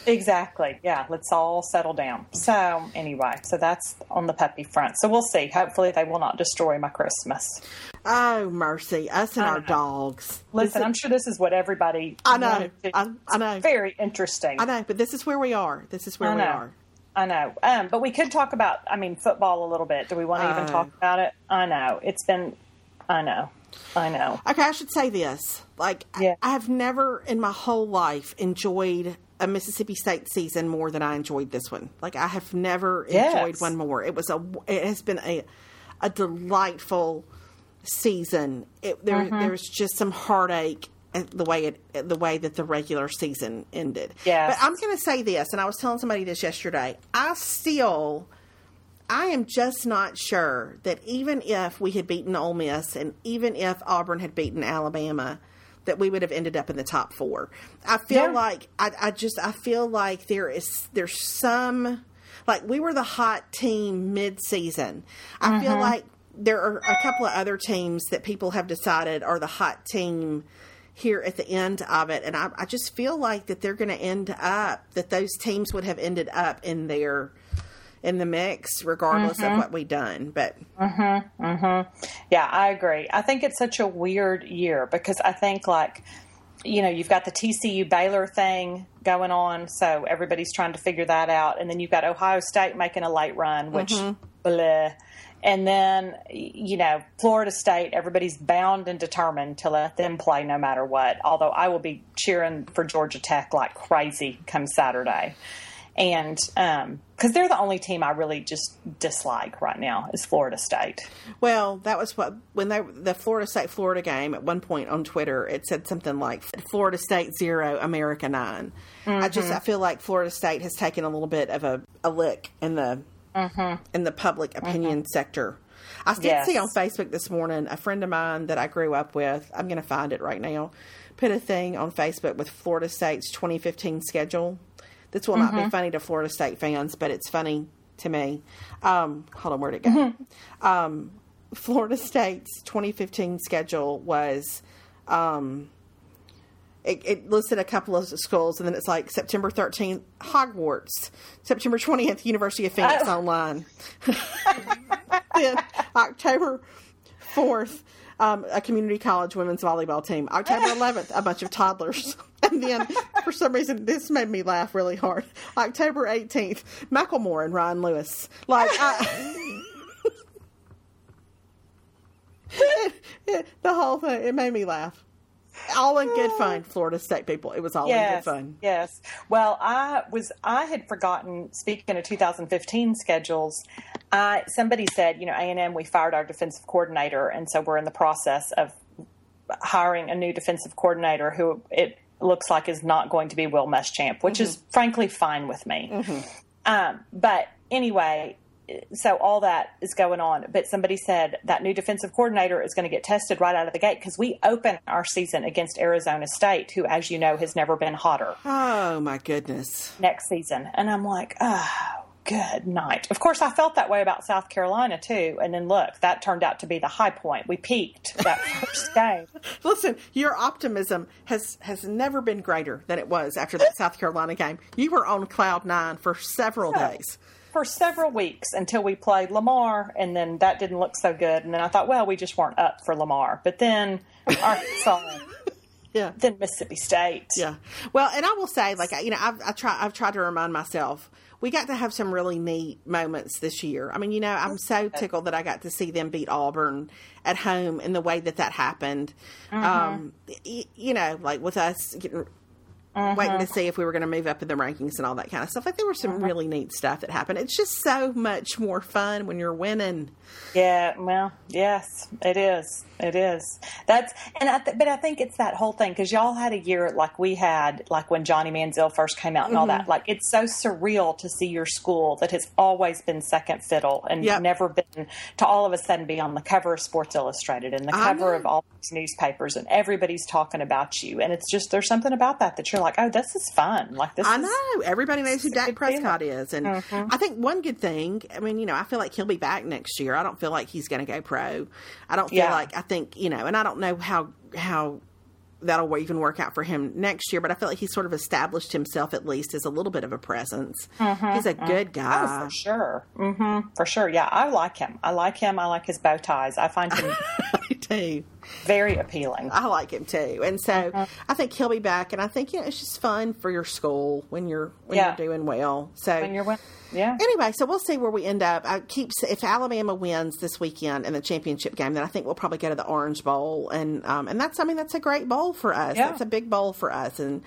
Exactly. Yeah. Let's all settle down. So anyway, so that's on the puppy front. So we'll see. Hopefully, they will not destroy my Christmas. Oh mercy, us and our know. dogs. Listen, I'm sure this is what everybody. I know. I- I know. It's very interesting. I know, but this is where we are. This is where I we know. are. I know. Um, but we could talk about, I mean, football a little bit. Do we want to even Uh. talk about it? I know. It's been, I know. I know. Okay, I should say this. Like, I- Yeah. I have never in my whole life enjoyed a Mississippi State season more than I enjoyed this one. Like, I have never Yes. enjoyed one more. It was a. It has been a, a delightful season. It, there, Mm-hmm. there's just some heartache at the way it, the way that the regular season ended. Yeah. But I'm going to say this, and I was telling somebody this yesterday. I still. I am just not sure that even if we had beaten Ole Miss and even if Auburn had beaten Alabama, that we would have ended up in the top four. I feel Yeah. like I, I just I feel like there is there's some like we were the hot team mid season. I feel like there are a couple of other teams that people have decided are the hot team here at the end of it, and I, I just feel like that they're going to end up that those teams would have ended up in their in the mix regardless of mm-hmm. what we've done. But mm-hmm, mm-hmm. Yeah, I agree. I think it's such a weird year because I think, like, you know, you've got the TCU Baylor thing going on, so everybody's trying to figure that out. And then you've got Ohio State making a late run, which, bleh. And then, you know, Florida State, everybody's bound and determined to let them play no matter what. Although I will be cheering for Georgia Tech like crazy come Saturday. And um, because they're the only team I really just dislike right now is Florida State. well, that was what when they the Florida State Florida game at one point on Twitter it said something like Florida State zero America 9 I just mm-hmm. I feel like Florida State has taken a little bit of a, a lick in the in the public opinion sector. I did Yes. see on Facebook this morning a friend of mine that I grew up with. I'm going to find it right now. Put a thing on Facebook with Florida State's 2015 schedule. This will not be funny to Florida State fans, but it's funny to me. Um, hold on, where'd it go? Um, Florida State's 2015 schedule was. Um, it, it listed a couple of schools, and then it's like September 13th, Hogwarts. September 20th, University of Phoenix Oh. Online. then October 4th, um, a community college women's volleyball team. October 11th, a bunch of toddlers. And then, for some reason, this made me laugh really hard. October 18th, Macklemore and Ryan Lewis. Like, I, it- it- the whole thing, it made me laugh. All in good uh, fun, Florida State people. It was all in good fun. Yes. Well, I was I had forgotten. Speaking of 2015 schedules, I somebody said, you know, A and M we fired our defensive coordinator, and so we're in the process of hiring a new defensive coordinator who it looks like is not going to be Will Muschamp, which mm-hmm. is frankly fine with me. Mm-hmm. Um, but anyway, so all that is going on. But somebody said that new defensive coordinator is going to get tested right out of the gate because we open our season against Arizona State, who, as you know, has never been hotter. Oh my goodness! Next season, and I'm like, oh, good night. Of course, I felt that way about South Carolina too. And then look, that turned out to be the high point. We peaked that first game. Listen, your optimism has has never been greater than it was after that South Carolina game. You were on cloud nine for several Yeah. days. For several weeks until we played Lamar, and then that didn't look so good. And then I thought, well, we just weren't up for Lamar. But then Arkansas, Yeah. then Mississippi State. Yeah. Well, and I will say, like, you know, I've I try I've tried to remind myself we got to have some really neat moments this year. I mean, you know, I'm so tickled that I got to see them beat Auburn at home in the way that that happened. Um, y- you know, like with us getting. Waiting to see if we were going to move up in the rankings and all that kind of stuff. Like there was some really neat stuff that happened. It's just so much more fun when you're winning. Yeah, well, yes, it is. It is. That's and I th- but I think it's that whole thing because y'all had a year like we had, like when Johnny Manziel first came out and all Mm-hmm. that. Like it's so surreal to see your school that has always been second fiddle and Yep. never been to all of a sudden be on the cover of Sports Illustrated and the cover of all these newspapers and everybody's talking about you and it's just there's something about that that you're like, oh, this is fun. Like this. I is, know everybody knows who Dak big deal. Prescott is, and mm-hmm. I think one good thing. I mean, you know, I feel like he'll be back next year. I don't feel like he's going to go pro. I don't feel Yeah. like I think you know, and I don't know how how that'll even work out for him next year. But I feel like he's sort of established himself at least as a little bit of a presence. Mm-hmm. He's a mm-hmm. good Oh, guy. for sure. hmm For sure. Yeah, I like him. I like him. I like his bow ties. I find him too. very appealing. I like him too, and so Uh-huh. I think he'll be back. And I think you know, it's just fun for your school when you're when Yeah. you're doing well. So When you're win- yeah. Anyway, so we'll see where we end up. I keep if Alabama wins this weekend in the championship game, then I think we'll probably go to the Orange Bowl, and um, and that's I mean that's a great bowl for us. Yeah. That's a big bowl for us, and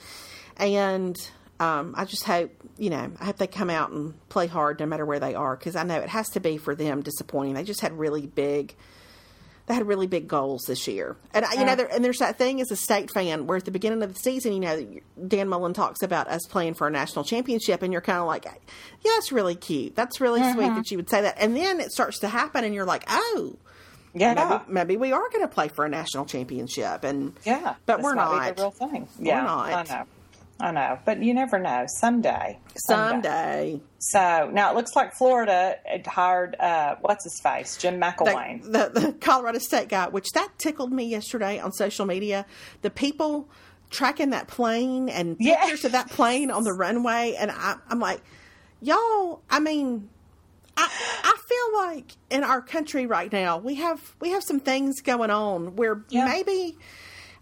and um, I just hope you know I hope they come out and play hard no matter where they are because I know it has to be for them disappointing. They just had really big. They had really big goals this year, and you know, there, and there's that thing as a state fan where at the beginning of the season, you know, Dan Mullen talks about us playing for a national championship, and you're kind of like, yeah, that's really cute, that's really sweet mm-hmm. that you would say that, and then it starts to happen, and you're like, oh, Yeah. maybe, maybe we are going to play for a national championship, and yeah. but we're might be not. the real thing. Yeah. not. I know. But you never know. Someday. someday. So now it looks like Florida had hired, uh, what's his face? Jim McElwain. the, the, the Colorado State guy, which that tickled me yesterday on social media. The people tracking that plane and Yes. pictures of that plane on the runway, and I, I'm like, y'all. I mean, I, I feel like in our country right now we have we have some things going on where Yeah. maybe.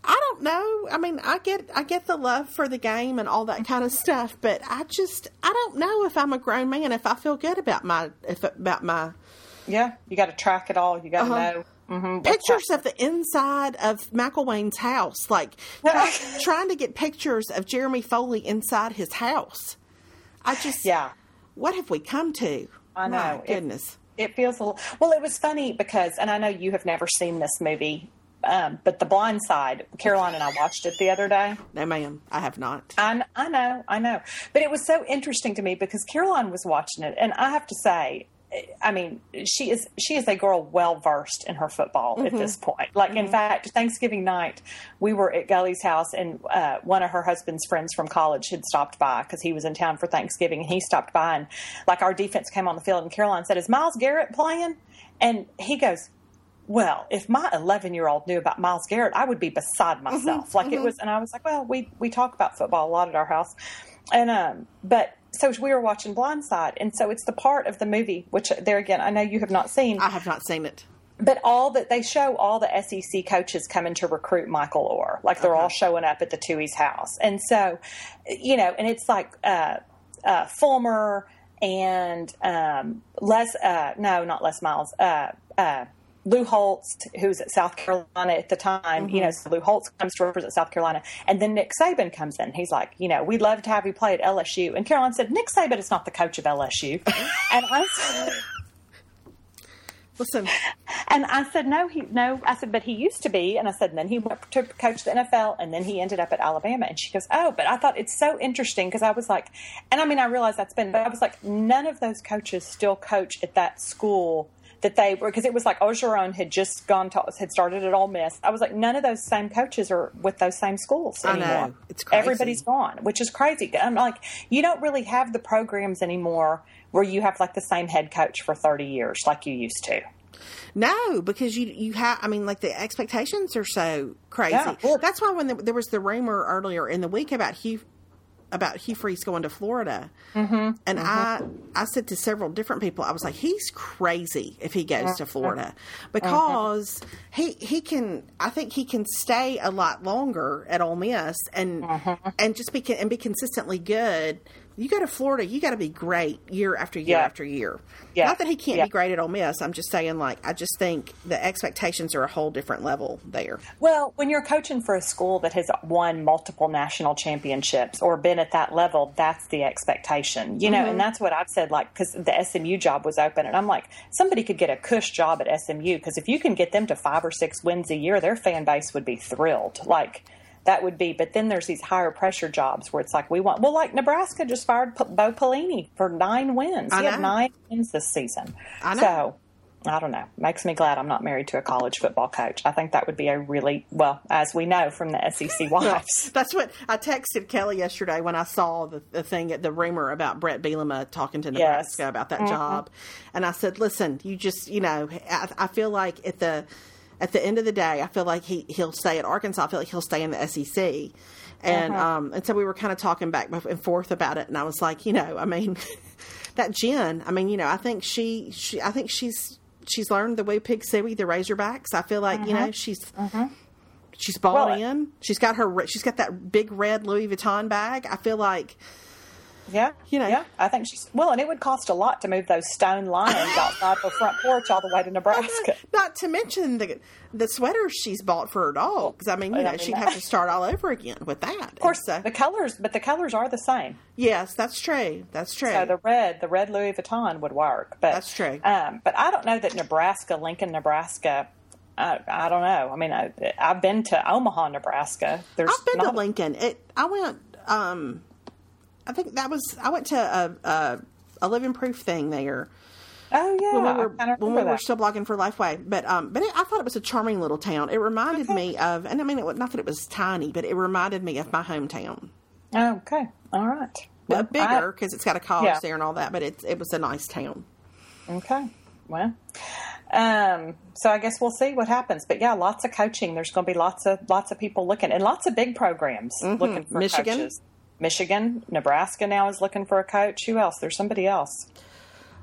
I don't know. I mean, I get I get the love for the game and all that kind of stuff, but I just I don't know if I'm a grown man if I feel good about my if about my yeah. You got to track it all. You got to Uh-huh. know. hmm pictures of the inside of McElwain's house, like try, trying to get pictures of Jeremy Foley inside his house. I just, Yeah. what have we come to? I know. My It- goodness. It feels a little. Well, it was funny because, and I know you have never seen this movie, um, but The Blind Side. Caroline and I watched it the other day. no, ma'am, I have not. I, I know, I know, but it was so interesting to me because Caroline was watching it, and I have to say, I mean, she is she is a girl well versed in her football at this point. Like, in fact, Thanksgiving night, we were at Gully's house, and uh, one of her husband's friends from college had stopped by because he was in town for Thanksgiving, and he stopped by, and like our defense came on the field, and Caroline said, "Is Myles Garrett playing?" And he goes, well, if my 11 year old knew about Myles Garrett, I would be beside myself. like it was, and I was like, well, we, we talk about football a lot at our house. And, um, but so we were watching Blindside. And so it's the part of the movie, which there again, I know you have not seen, I have not seen it. but all that they show all the SEC coaches coming to recruit Michael Oher. Like they're all showing up at the Tuohy's house. And so, you know, and it's like, uh, uh, Fulmer and, um, Les, uh, no, not Les Miles, uh, uh, Lou Holtz, who's at South Carolina at the time, you mm-hmm. know, so Lou Holtz comes to represent South Carolina. And then Nick Saban comes in. He's like, you know, we'd love to have you play at LSU. And Caroline said, Nick Saban is not the coach of LSU. and I said, Listen, And I said, no, he no. I said, but he used to be. And I said, and then he went to coach the NFL, and then he ended up at Alabama. And she goes, oh, but I thought it's so interesting because I was like, and I mean, I realized that's been, but I was like, none of those coaches still coach at that school that they were because it was like Orgeron had just gone to had started at Ole Miss. I was like, none of those same coaches are with those same schools anymore. I know. It's crazy. Everybody's gone, which is crazy. I'm like, you don't really have the programs anymore where you have like the same head coach for 30 years like you used to. No, because you you have. I mean, like the expectations are so crazy. Yeah, well- That's why when the, there was the rumor earlier in the week about Hugh about Hugh Freeze going to Florida, mm-hmm. and mm-hmm. I I said to several different people, I was like, he's crazy if he goes to mm-hmm. Florida. Because he he can. I think he can stay a lot longer at Ole Miss and and just be and be consistently good. You go to Florida, you got to be great year after year Yeah. after year. Yeah. Not that he can't Yeah. be great at Ole Miss. I'm just saying, like, I just think the expectations are a whole different level there. Well, when you're coaching for a school that has won multiple national championships or been at that level, that's the expectation, you know, mm-hmm. and that's what I've said, like, because the SMU job was open, and I'm like, somebody could get a cush job at SMU because if you can get them to five or six wins a year, their fan base would be thrilled. Like, that would be, but then there's these higher pressure jobs where it's like we want. Well, like Nebraska just fired P- Bo Pelini for nine wins. I he had nine wins this season. I know. So I don't know. Makes me glad I'm not married to a college football coach. I think that would be a really well, as we know from the SEC wives. That's what I texted Kelly yesterday when I saw the, the thing, the rumor about Bret Bielema talking to Nebraska Yes. about that mm-hmm. job, and I said, "Listen, you just, you know, I, I feel like at the at the end of the day, I feel like he he'll stay at Arkansas. I feel like he'll stay in the SEC." And uh-huh. um, and so we were kind of talking back and forth about it, and I was like, you know, I mean, that Jen, I mean, you know, I think she, she I think she's she's learned the way pig suey the Razorbacks. I feel like you know uh-huh. she's uh-huh. she's bought Well, in. She's got her she's got that big red Louis Vuitton bag. I feel like Yeah, You know. Yeah, I think she's well, and it would cost a lot to move those stone lions outside her front porch all the way to Nebraska. not to mention the the sweaters she's bought for her dogs. I mean, you know, mean, she'd that- have to start all over again with that. Of course, so, the colors, but the colors are the same. yes, that's true. That's true. So the red, the red Louis Vuitton would work. But That's true. Um, but I don't know that Nebraska, Lincoln, Nebraska. I, I don't know. I mean, I, I've been to Omaha, Nebraska. There's I've been not, to Lincoln. It. I went. Um, I think that was. I went to a a, a living proof thing there. Oh yeah, when we were when we were still blogging for Lifeway. But um, but it, I thought it was a charming little town. It reminded me of, and I mean, it, was- not that it was tiny, but it reminded me of my hometown. Okay, all right. Well, Well, bigger because it's got a college Yeah. there and all that. But it it was a nice town. Okay. Well, um, so I guess we'll see what happens. But yeah, lots of coaching. There's going to be lots of lots of people looking, and lots of big programs looking for Mm-hmm. Michigan? coaches. Michigan, Nebraska now is looking for a coach. Who else? There's somebody else.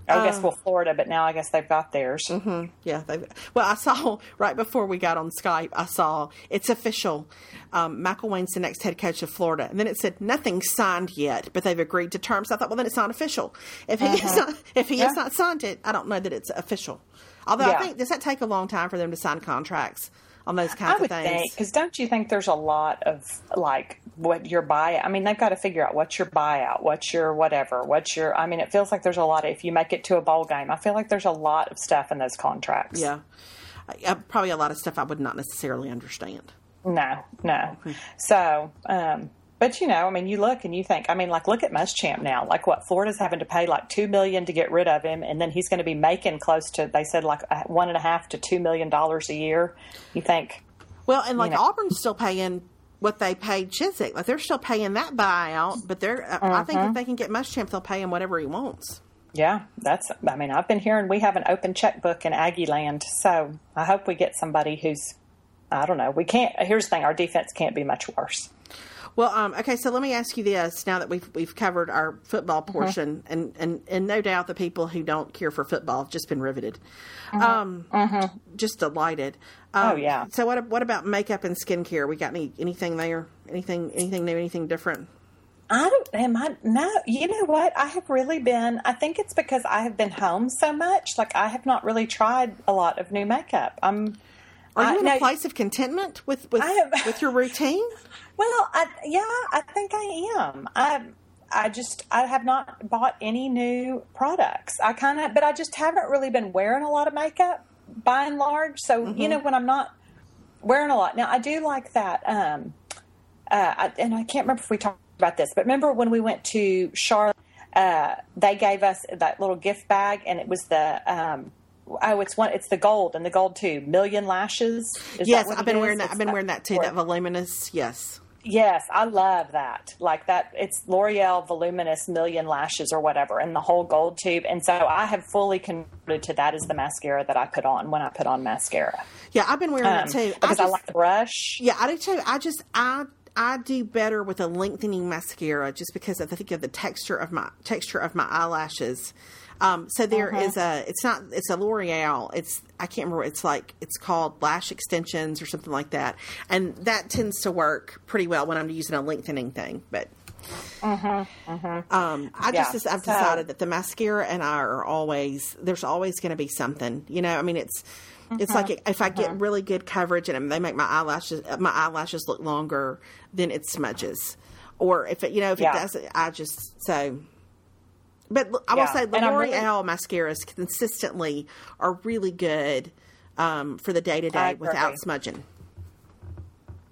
I guess um, well, Florida, but now I guess they've got theirs. Mm-hmm. Yeah. They, well, I saw right before we got on Skype, I saw it's official. Um, McElwain's the next head coach of Florida, and then it said nothing signed yet, but they've agreed to terms. I thought, well, then it's not official. If he is uh-huh. not, if he Yeah. has not signed it, I don't know that it's official. Although Yeah. I think does that take a long time for them to sign contracts on those kinds I would of things? think because don't you think there's a lot of like what your buyout? I mean, they've got to figure out what's your buyout, what's your whatever, what's your. I mean, it feels like there's a lot. Of, if you make it to a ball game, I feel like there's a lot of stuff in those contracts. Yeah. Uh, probably a lot of stuff I would not necessarily understand. No, no. So, um, but you know, I mean, you look and you think, I mean, like, look at Muschamp now. Like, what Florida's having to pay like two million to get rid of him, and then he's going to be making close to. They said like one and a half to two million dollars a year. You think? Well, and like know. Auburn's still paying what they paid Chizik. Like they're still paying that buyout, but they're. I think Mm-hmm. if they can get Muschamp, they'll pay him whatever he wants. Yeah, that's. I mean, I've been hearing we have an open checkbook in Aggie land, so I hope we get somebody who's. I don't know. We can't. Here's the thing: our defense can't be much worse. Well, um, okay, so let me ask you this: now that we've we've covered our football Mm-hmm. portion, and, and and no doubt the people who don't care for football have just been riveted, um, just delighted. Um, Mm-hmm. Oh, yeah. So what what about makeup and skincare? We got any anything there? Anything anything new? Anything different? I don't. Am I? No. You know what? I have really been. I think it's because I have been home so much. Like I have not really tried a lot of new makeup. I'm. Are you I- in no, a place of contentment with with, am- with your routine? Well, I, yeah, I think I am. I. I just I have not bought any new products. I kind of, but I just haven't really been wearing a lot of makeup. by and large. So Mm-hmm. you know when I'm not wearing a lot. Now I do like that. Um, uh, I, and I can't remember if we talked about this, but remember when we went to Charlotte, uh, they gave us that little gift bag, and it was the um, oh, it's one, it's the gold and the gold too, million lashes. Is yes, I've been is? wearing that. It's I've been wearing that too. That voluminous. Yes. Yes, I love that. Like that, it's L'Oreal Voluminous Million Lashes or whatever, and the whole gold tube. And so I have fully converted to that as the mascara that I put on when I put on mascara. Yeah, I've been wearing Um, that too. because I, just- like the brush. Yeah, I do too. I just I I do better with a lengthening mascara just because I think of the texture of my texture of my eyelashes. Um, so there is a it's not it's a L'Oreal. It's I can't remember. It's like it's called lash extensions or something like that, and that tends to work pretty well when I'm using a lengthening thing. But um, I Yeah, just I've so- decided that the mascara and I are always there's always going to be something. You know, I mean it's it's Mm-hmm. like if I get really good coverage and they make my eyelashes my eyelashes look longer, then it smudges. Or if it you know if Yeah. it doesn't, I just so. But I will Yeah, say the and I'm L'Oreal really- mascaras consistently are really good um, for the day to day without smudging.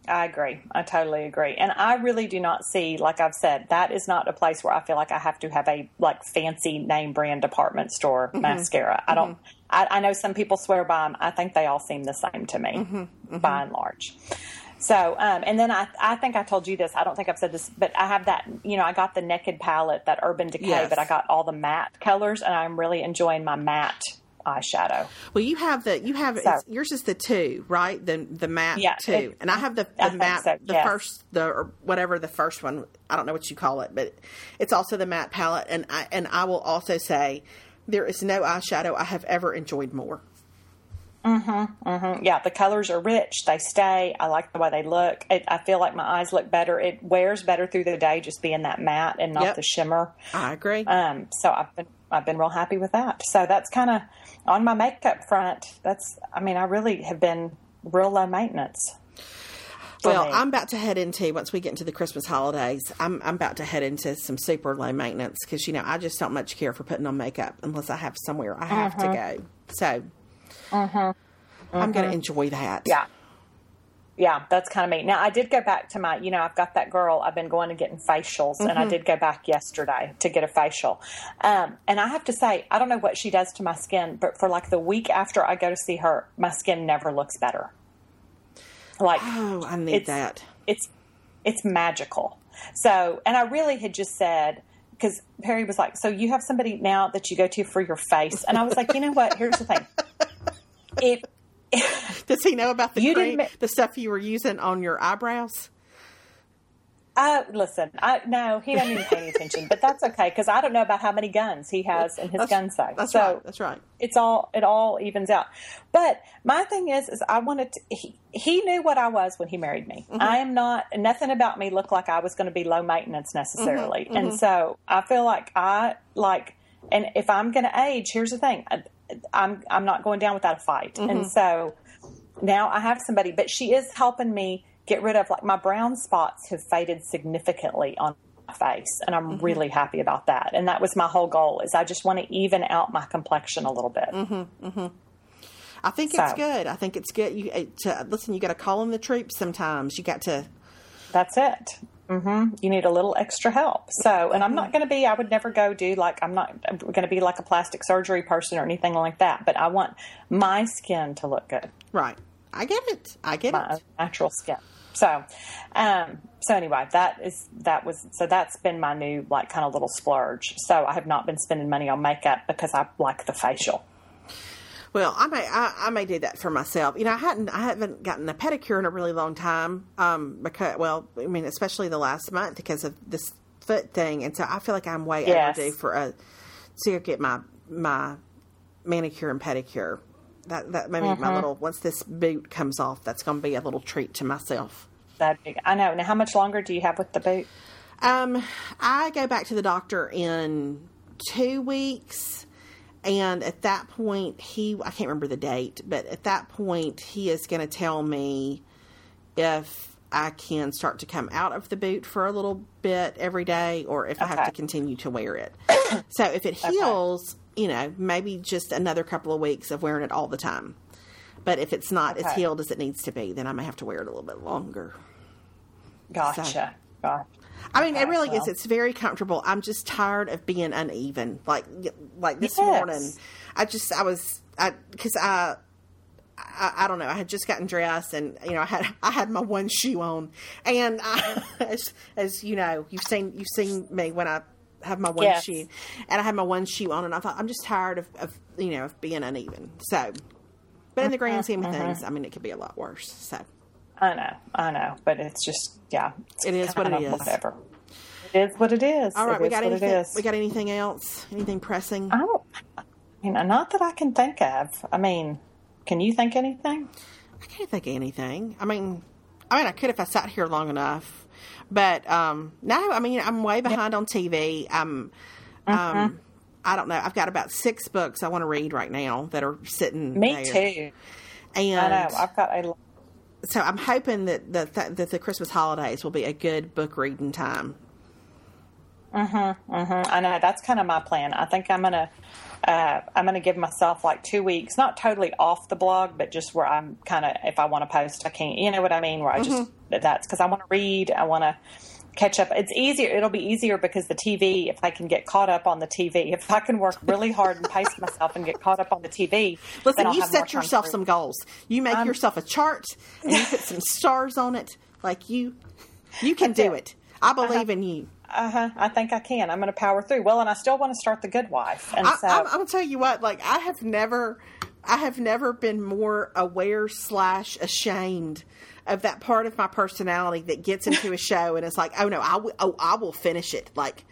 I agree. I totally agree. And I really do not see, like I've said, that is not a place where I feel like I have to have a like fancy name brand department store mm-hmm. mascara. I don't. Mm-hmm. I, I know some people swear by them. I think they all seem the same to me, mm-hmm. by and large. So, um, and then I, I think I told you this. I don't think I've said this, but I have that. You know, I got the Naked palette, that Urban Decay, Yes. but I got all the matte colors, and I'm really enjoying my matte eyeshadow. Well, you have the you have So- it's, yours is the two, right? The the matte Yeah, two, it- and I have the the matte so, the yes. first the or whatever the first one. I don't know what you call it, but it's also the matte palette, and I and I will also say there is no eyeshadow I have ever enjoyed more. Mm-hmm, mm-hmm. Yeah, the colors are rich. They stay. I like the way they look. It, I feel like my eyes look better. It wears better through the day, just being that matte and not Yep. the shimmer. I agree. Um, so I've been I've been real happy with that. So that's kind of on my makeup front. That's I mean I really have been real low maintenance. well, me. I'm about to head into once we get into the Christmas holidays. I'm I'm about to head into some super low maintenance because you know I just don't much care for putting on makeup unless I have somewhere I have to mm-hmm. go. So Mm-hmm. I'm going to mm-hmm. enjoy that. Yeah. Yeah, that's kind of me. Now, I did go back to my, you know, I've got that girl, I've been going and getting facials, and I mm-hmm. did go back yesterday to get a facial. Um, and I have to say, I don't know what she does to my skin, but for like the week after I go to see her, my skin never looks better. Like, Oh, I need It's- that. it's it's magical. So, and I really had just said because Perry was like, "So you have somebody now that you go to for your face," and I was like, "You know what? Here's the thing. If Does he know about the You cream, didn't ma- the stuff you were using on your eyebrows? I listen, I no, he doesn't even pay any attention, but that's okay because I don't know about how many guns he has in his That's- gun safe. That's so right. That's right. it's all it all evens out. But my thing is, is I wanted to. He, he knew what I was when he married me. Mm-hmm. I am not. Nothing about me looked like I was going to be low maintenance necessarily, Mm-hmm. and so I feel like I like. And if I'm going to age, here's the thing: I'm I'm not going down without a fight, Mm-hmm. and so now I have somebody. But she is helping me get rid of like my brown spots have faded significantly on my face and Mm-hmm. i'm really happy about that and that was my whole goal is i just want to even out my complexion a little bit Mm-hmm. I think it's good. I think it's good. You to, listen. You got to call in the troops sometimes. You got to. That's it hmm you need a little extra help so and i'm not going to be i would never go do like i'm not going to be like a plastic surgery person or anything like that but i want my skin to look good Right. I get it. I get my it. natural skin. So, um, so anyway, that is that was so that's been my new like kind of little splurge. So I have not been spending money on makeup because I like the facial. Well, I may I, I may do that for myself. You know, I hadn't I haven't gotten a pedicure in a really long time. Um, because well, I mean, especially the last month because of this foot thing, and so I feel like I'm way Yes. overdue for a to get my my manicure and pedicure. That that maybe Mm-hmm. my little once this boot comes off, that's going to be a little treat to myself. That I know. Now, how much longer do you have with the boot? Um, I go back to the doctor in two weeks, and at that point, he I can't remember the date, but at that point, he is going to tell me if I can start to come out of the boot for a little bit every day, or if I have to continue to wear it. so if it heals, you know, maybe just another couple of weeks of wearing it all the time. But if it's not as healed as it needs to be, then I may have to wear it a little bit longer. Gotcha. Gotcha. I mean, it really is. It's very comfortable. I'm just tired of being uneven. Like, like this Yes. morning, I just, I was, I, because I, I, I don't know. I had just gotten dressed, and you know, I had, I had my one shoe on, and I, as, as you know, you've seen, you've seen me when I have my one Yes. shoe, and I had my one shoe on, and I thought I'm just tired of, of you know, of being uneven. So, but in the grand scheme of uh-huh, things, uh-huh. I mean, it could be a lot worse. So. I know, I know, but it's just yeah, it's It is what it is. Whatever. It is what it is. All right, It we got anything? We got anything else? Anything pressing? I don't. I mean, not that I can think of. I mean, can you think anything? I can't think of anything. I mean, I mean, I could if I sat here long enough, but um, no. I mean, I'm way behind on TV. I'm, Mm-hmm. um, I don't know. I've got about six books I want to read right now that are sitting. Me there. too. And I know. I've got a. so I'm hoping that the that the Christmas holidays will be a good book reading time. Mhm, mhm. I know that's kind of my plan. I think I'm gonna. Uh, I'm going to give myself like two weeks, not totally off the blog, but just where I'm kind of, if I want to post, I can't, you know what I mean? Where I just, Mm-hmm. that's because I want to read, I want to catch up. It's easier, it'll be easier because the TV, if I can get caught up on the TV, if I can work really hard and pace myself and get caught up on the TV, Listen, you set yourself some goals. You make Um, yourself a chart and you put some stars on it. Like you, you can do it. I believe in you. Uh huh. I think I can. I'm going to power through. Well, and I still want to start the Good Wife, and I, so I'm, I'm gonna tell you what. Like I have never, I have never been more aware slash ashamed of that part of my personality that gets into a show and it's like, oh no, I will, oh I will finish it. Like,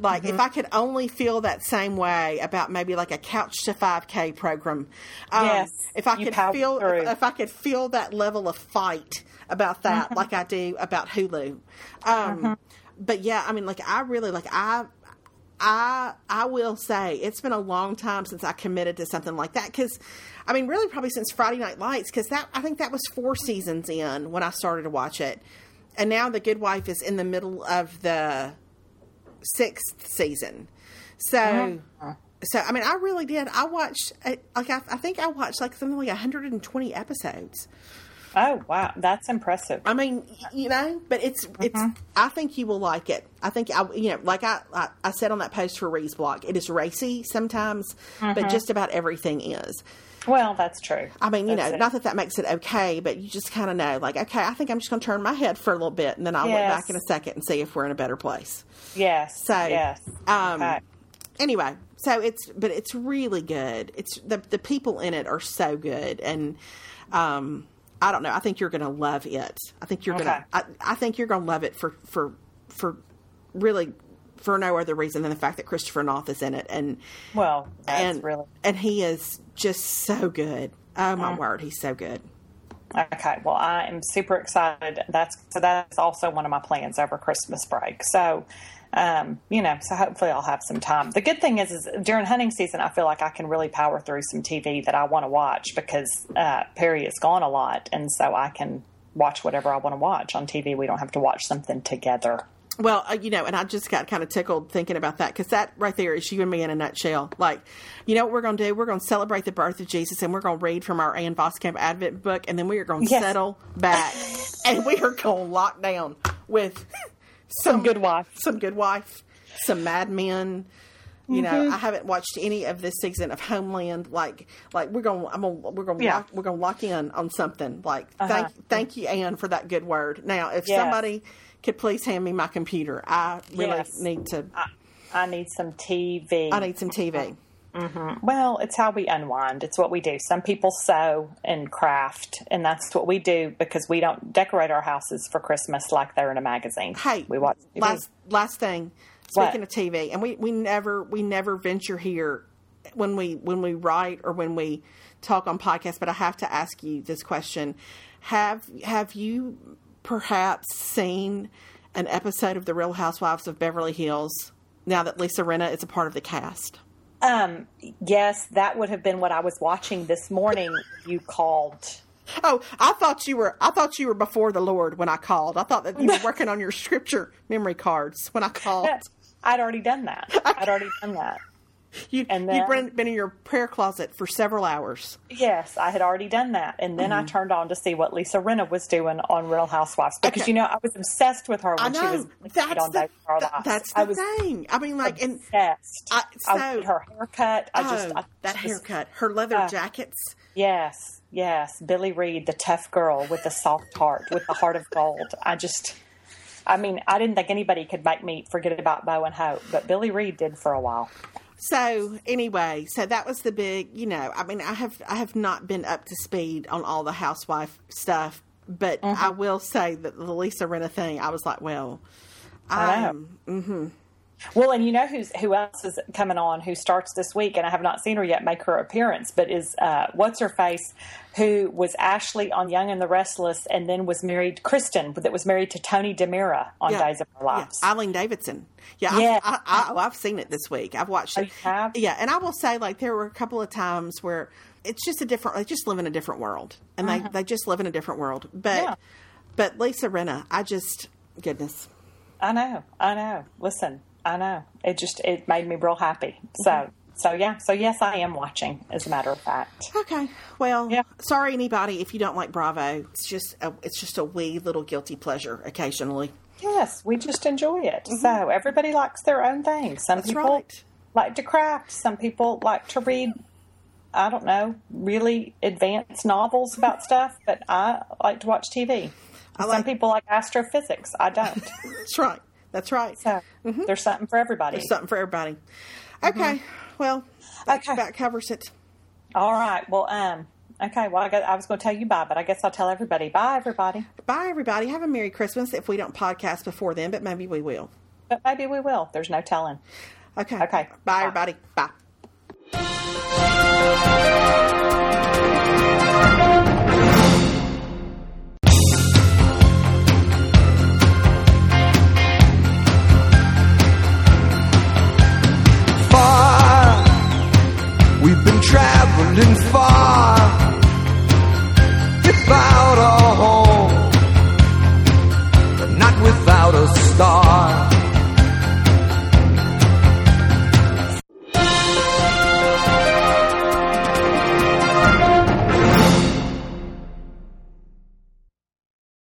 like Mm-hmm. if I could only feel that same way about maybe like a couch to 5K program. Um, Yes, if I could feel, if, if I could feel that level of fight about that, Mm-hmm. like I do about Hulu. Um, But yeah, I mean, like I really like I. I I will say it's been a long time since I committed to something like that because I mean really probably since Friday Night Lights because that I think that was four seasons in when I started to watch it, and now The Good Wife is in the middle of the sixth season, so uh-huh. so I mean I really did. I watched like I, I think I watched like something like 120 episodes. Oh wow, that's impressive. I mean, you know, but it's it's. Mm-hmm. I think you will like it. I think I, you know, like I I, I said on that post for Ree's blog, it is racy sometimes, Mm-hmm. but just about everything is. Well, that's true. I mean, you That's know, it. not that that makes it okay, but you just kind of know, like, okay, I think I'm just going to turn my head for a little bit, and then I'll look back in a second and see if we're in a better place. Yes. So, yes. um, okay. Anyway, so it's but it's really good. It's the the people in it are so good, and um, I don't know. I think you're going to love it. I think you're Okay. gonna. I, I think you're going to love it for for for really for no other reason than the fact that Christopher Noth is in it, and Well, that's and really and he is just so good. Oh Mm. my word, he's so good. okay. Well, I am super excited. That's so that's also one of my plans over Christmas break. So, um, you know, so hopefully I'll have some time. The good thing is, is during hunting season, I feel like I can really power through some TV that I want to watch because uh, Perry is gone a lot, and so I can watch whatever I want to watch on TV. We don't have to watch something together. Well, uh, you know, and I just got kind of tickled thinking about that because that right there is you and me in a nutshell. Like, you know what we're going to do? We're going to celebrate the birth of Jesus and we're going to read from our Ann Voskamp Advent book and then we are going to Yes. settle back and we are going to lock down with some, Good wife. some good wife, some Mad Men. You know, Mm-hmm. I haven't watched any of this season of Homeland. Like, like we're gonna, I'm gonna, we're going, to Yeah. Uh-huh. lock, we're to lock in on something. Like, thank, thank you, Ann, for that good word. Now, if Yes. somebody could please hand me my computer, I really Yes. need to. I need some TV. I need some TV. Mm-hmm. Well, it's how we unwind. It's what we do. Some people sew and craft, and that's what we do because we don't decorate our houses for Christmas like they're in a magazine. Hey, we watch. TV. last last thing. What? Speaking of TV, and we, we never we never venture here when we when we write or when we talk on podcasts. But I have to ask you this question: Have have you perhaps seen an episode of The Real Housewives of Beverly Hills? Now that Lisa Rinna is a part of the cast. Um, yes, that would have been what I was watching this morning. you called. Oh, I thought you were. I thought you were before the Lord when I called. I thought that you were working on your scripture memory cards when I called. I'd already done that. I'd already done that. You, And you'd then- been, been in your prayer closet for several hours. Yes, I had already done that, and then I turned on to see what Lisa Rinna was doing on Real Housewives because Okay. you know I was obsessed with her I when she was that's on the, Days of Our th- Lives. that's I the was thing. I mean, like, and obsessed. I- I so- with her haircut. I just oh, I that just- haircut, her leather uh, jackets. Yes, yes, Billie Reed, the tough girl with the soft heart, with the heart of gold. I just, I mean, I didn't think anybody could make me forget about Bo and Hope, but Billie Reed did for a while. So anyway, so that was the big, you know, I mean, I have I have not been up to speed on all the housewife stuff, but Mm-hmm. I will say that the Lisa Rinna thing, I was like, well, I know. um, Well, and you know who's who else is coming on? Who starts this week? And I have not seen her yet make her appearance, but is uh, what's her face? Who was Ashley on Young and the Restless, and then was married Kristen, that was married to Tony DiMera on yeah, Days of Our yeah, Lives. Eileen Davidson. Yeah, Yeah. I've, I, I, oh, I've seen it this week. I've watched Oh, it. have? Yeah, and I will say, like, there were a couple of times where it's just a different. They just live in a different world, and they they just live in a different world. But Uh-huh. Yeah. but Lisa Rinna, I just goodness. I know, I know. Listen, I know. It just it made me real happy. So so yeah. So yes, I am watching. As a matter of fact. Okay. Well, Yeah. sorry anybody if you don't like Bravo. It's just a, it's just a wee little guilty pleasure occasionally. Yes, we just enjoy it. Mm-hmm. So everybody likes their own thing. Some That's people right. like to craft. Some people like to read. I don't know, really advanced novels about stuff. But I like to watch TV. Some like- people like astrophysics. I don't. That's right. That's right. So there's something for everybody. There's something for everybody. Okay. Well, that, Okay. that covers it. All right. Well, um. Okay. Well, I, guess, I was going to tell you bye, but I guess I'll tell everybody bye, everybody. Bye, everybody. Have a Merry Christmas if we don't podcast before then, but maybe we will. But maybe we will. There's no telling. Okay. Okay. Bye, Bye. everybody. Bye. Traveling far.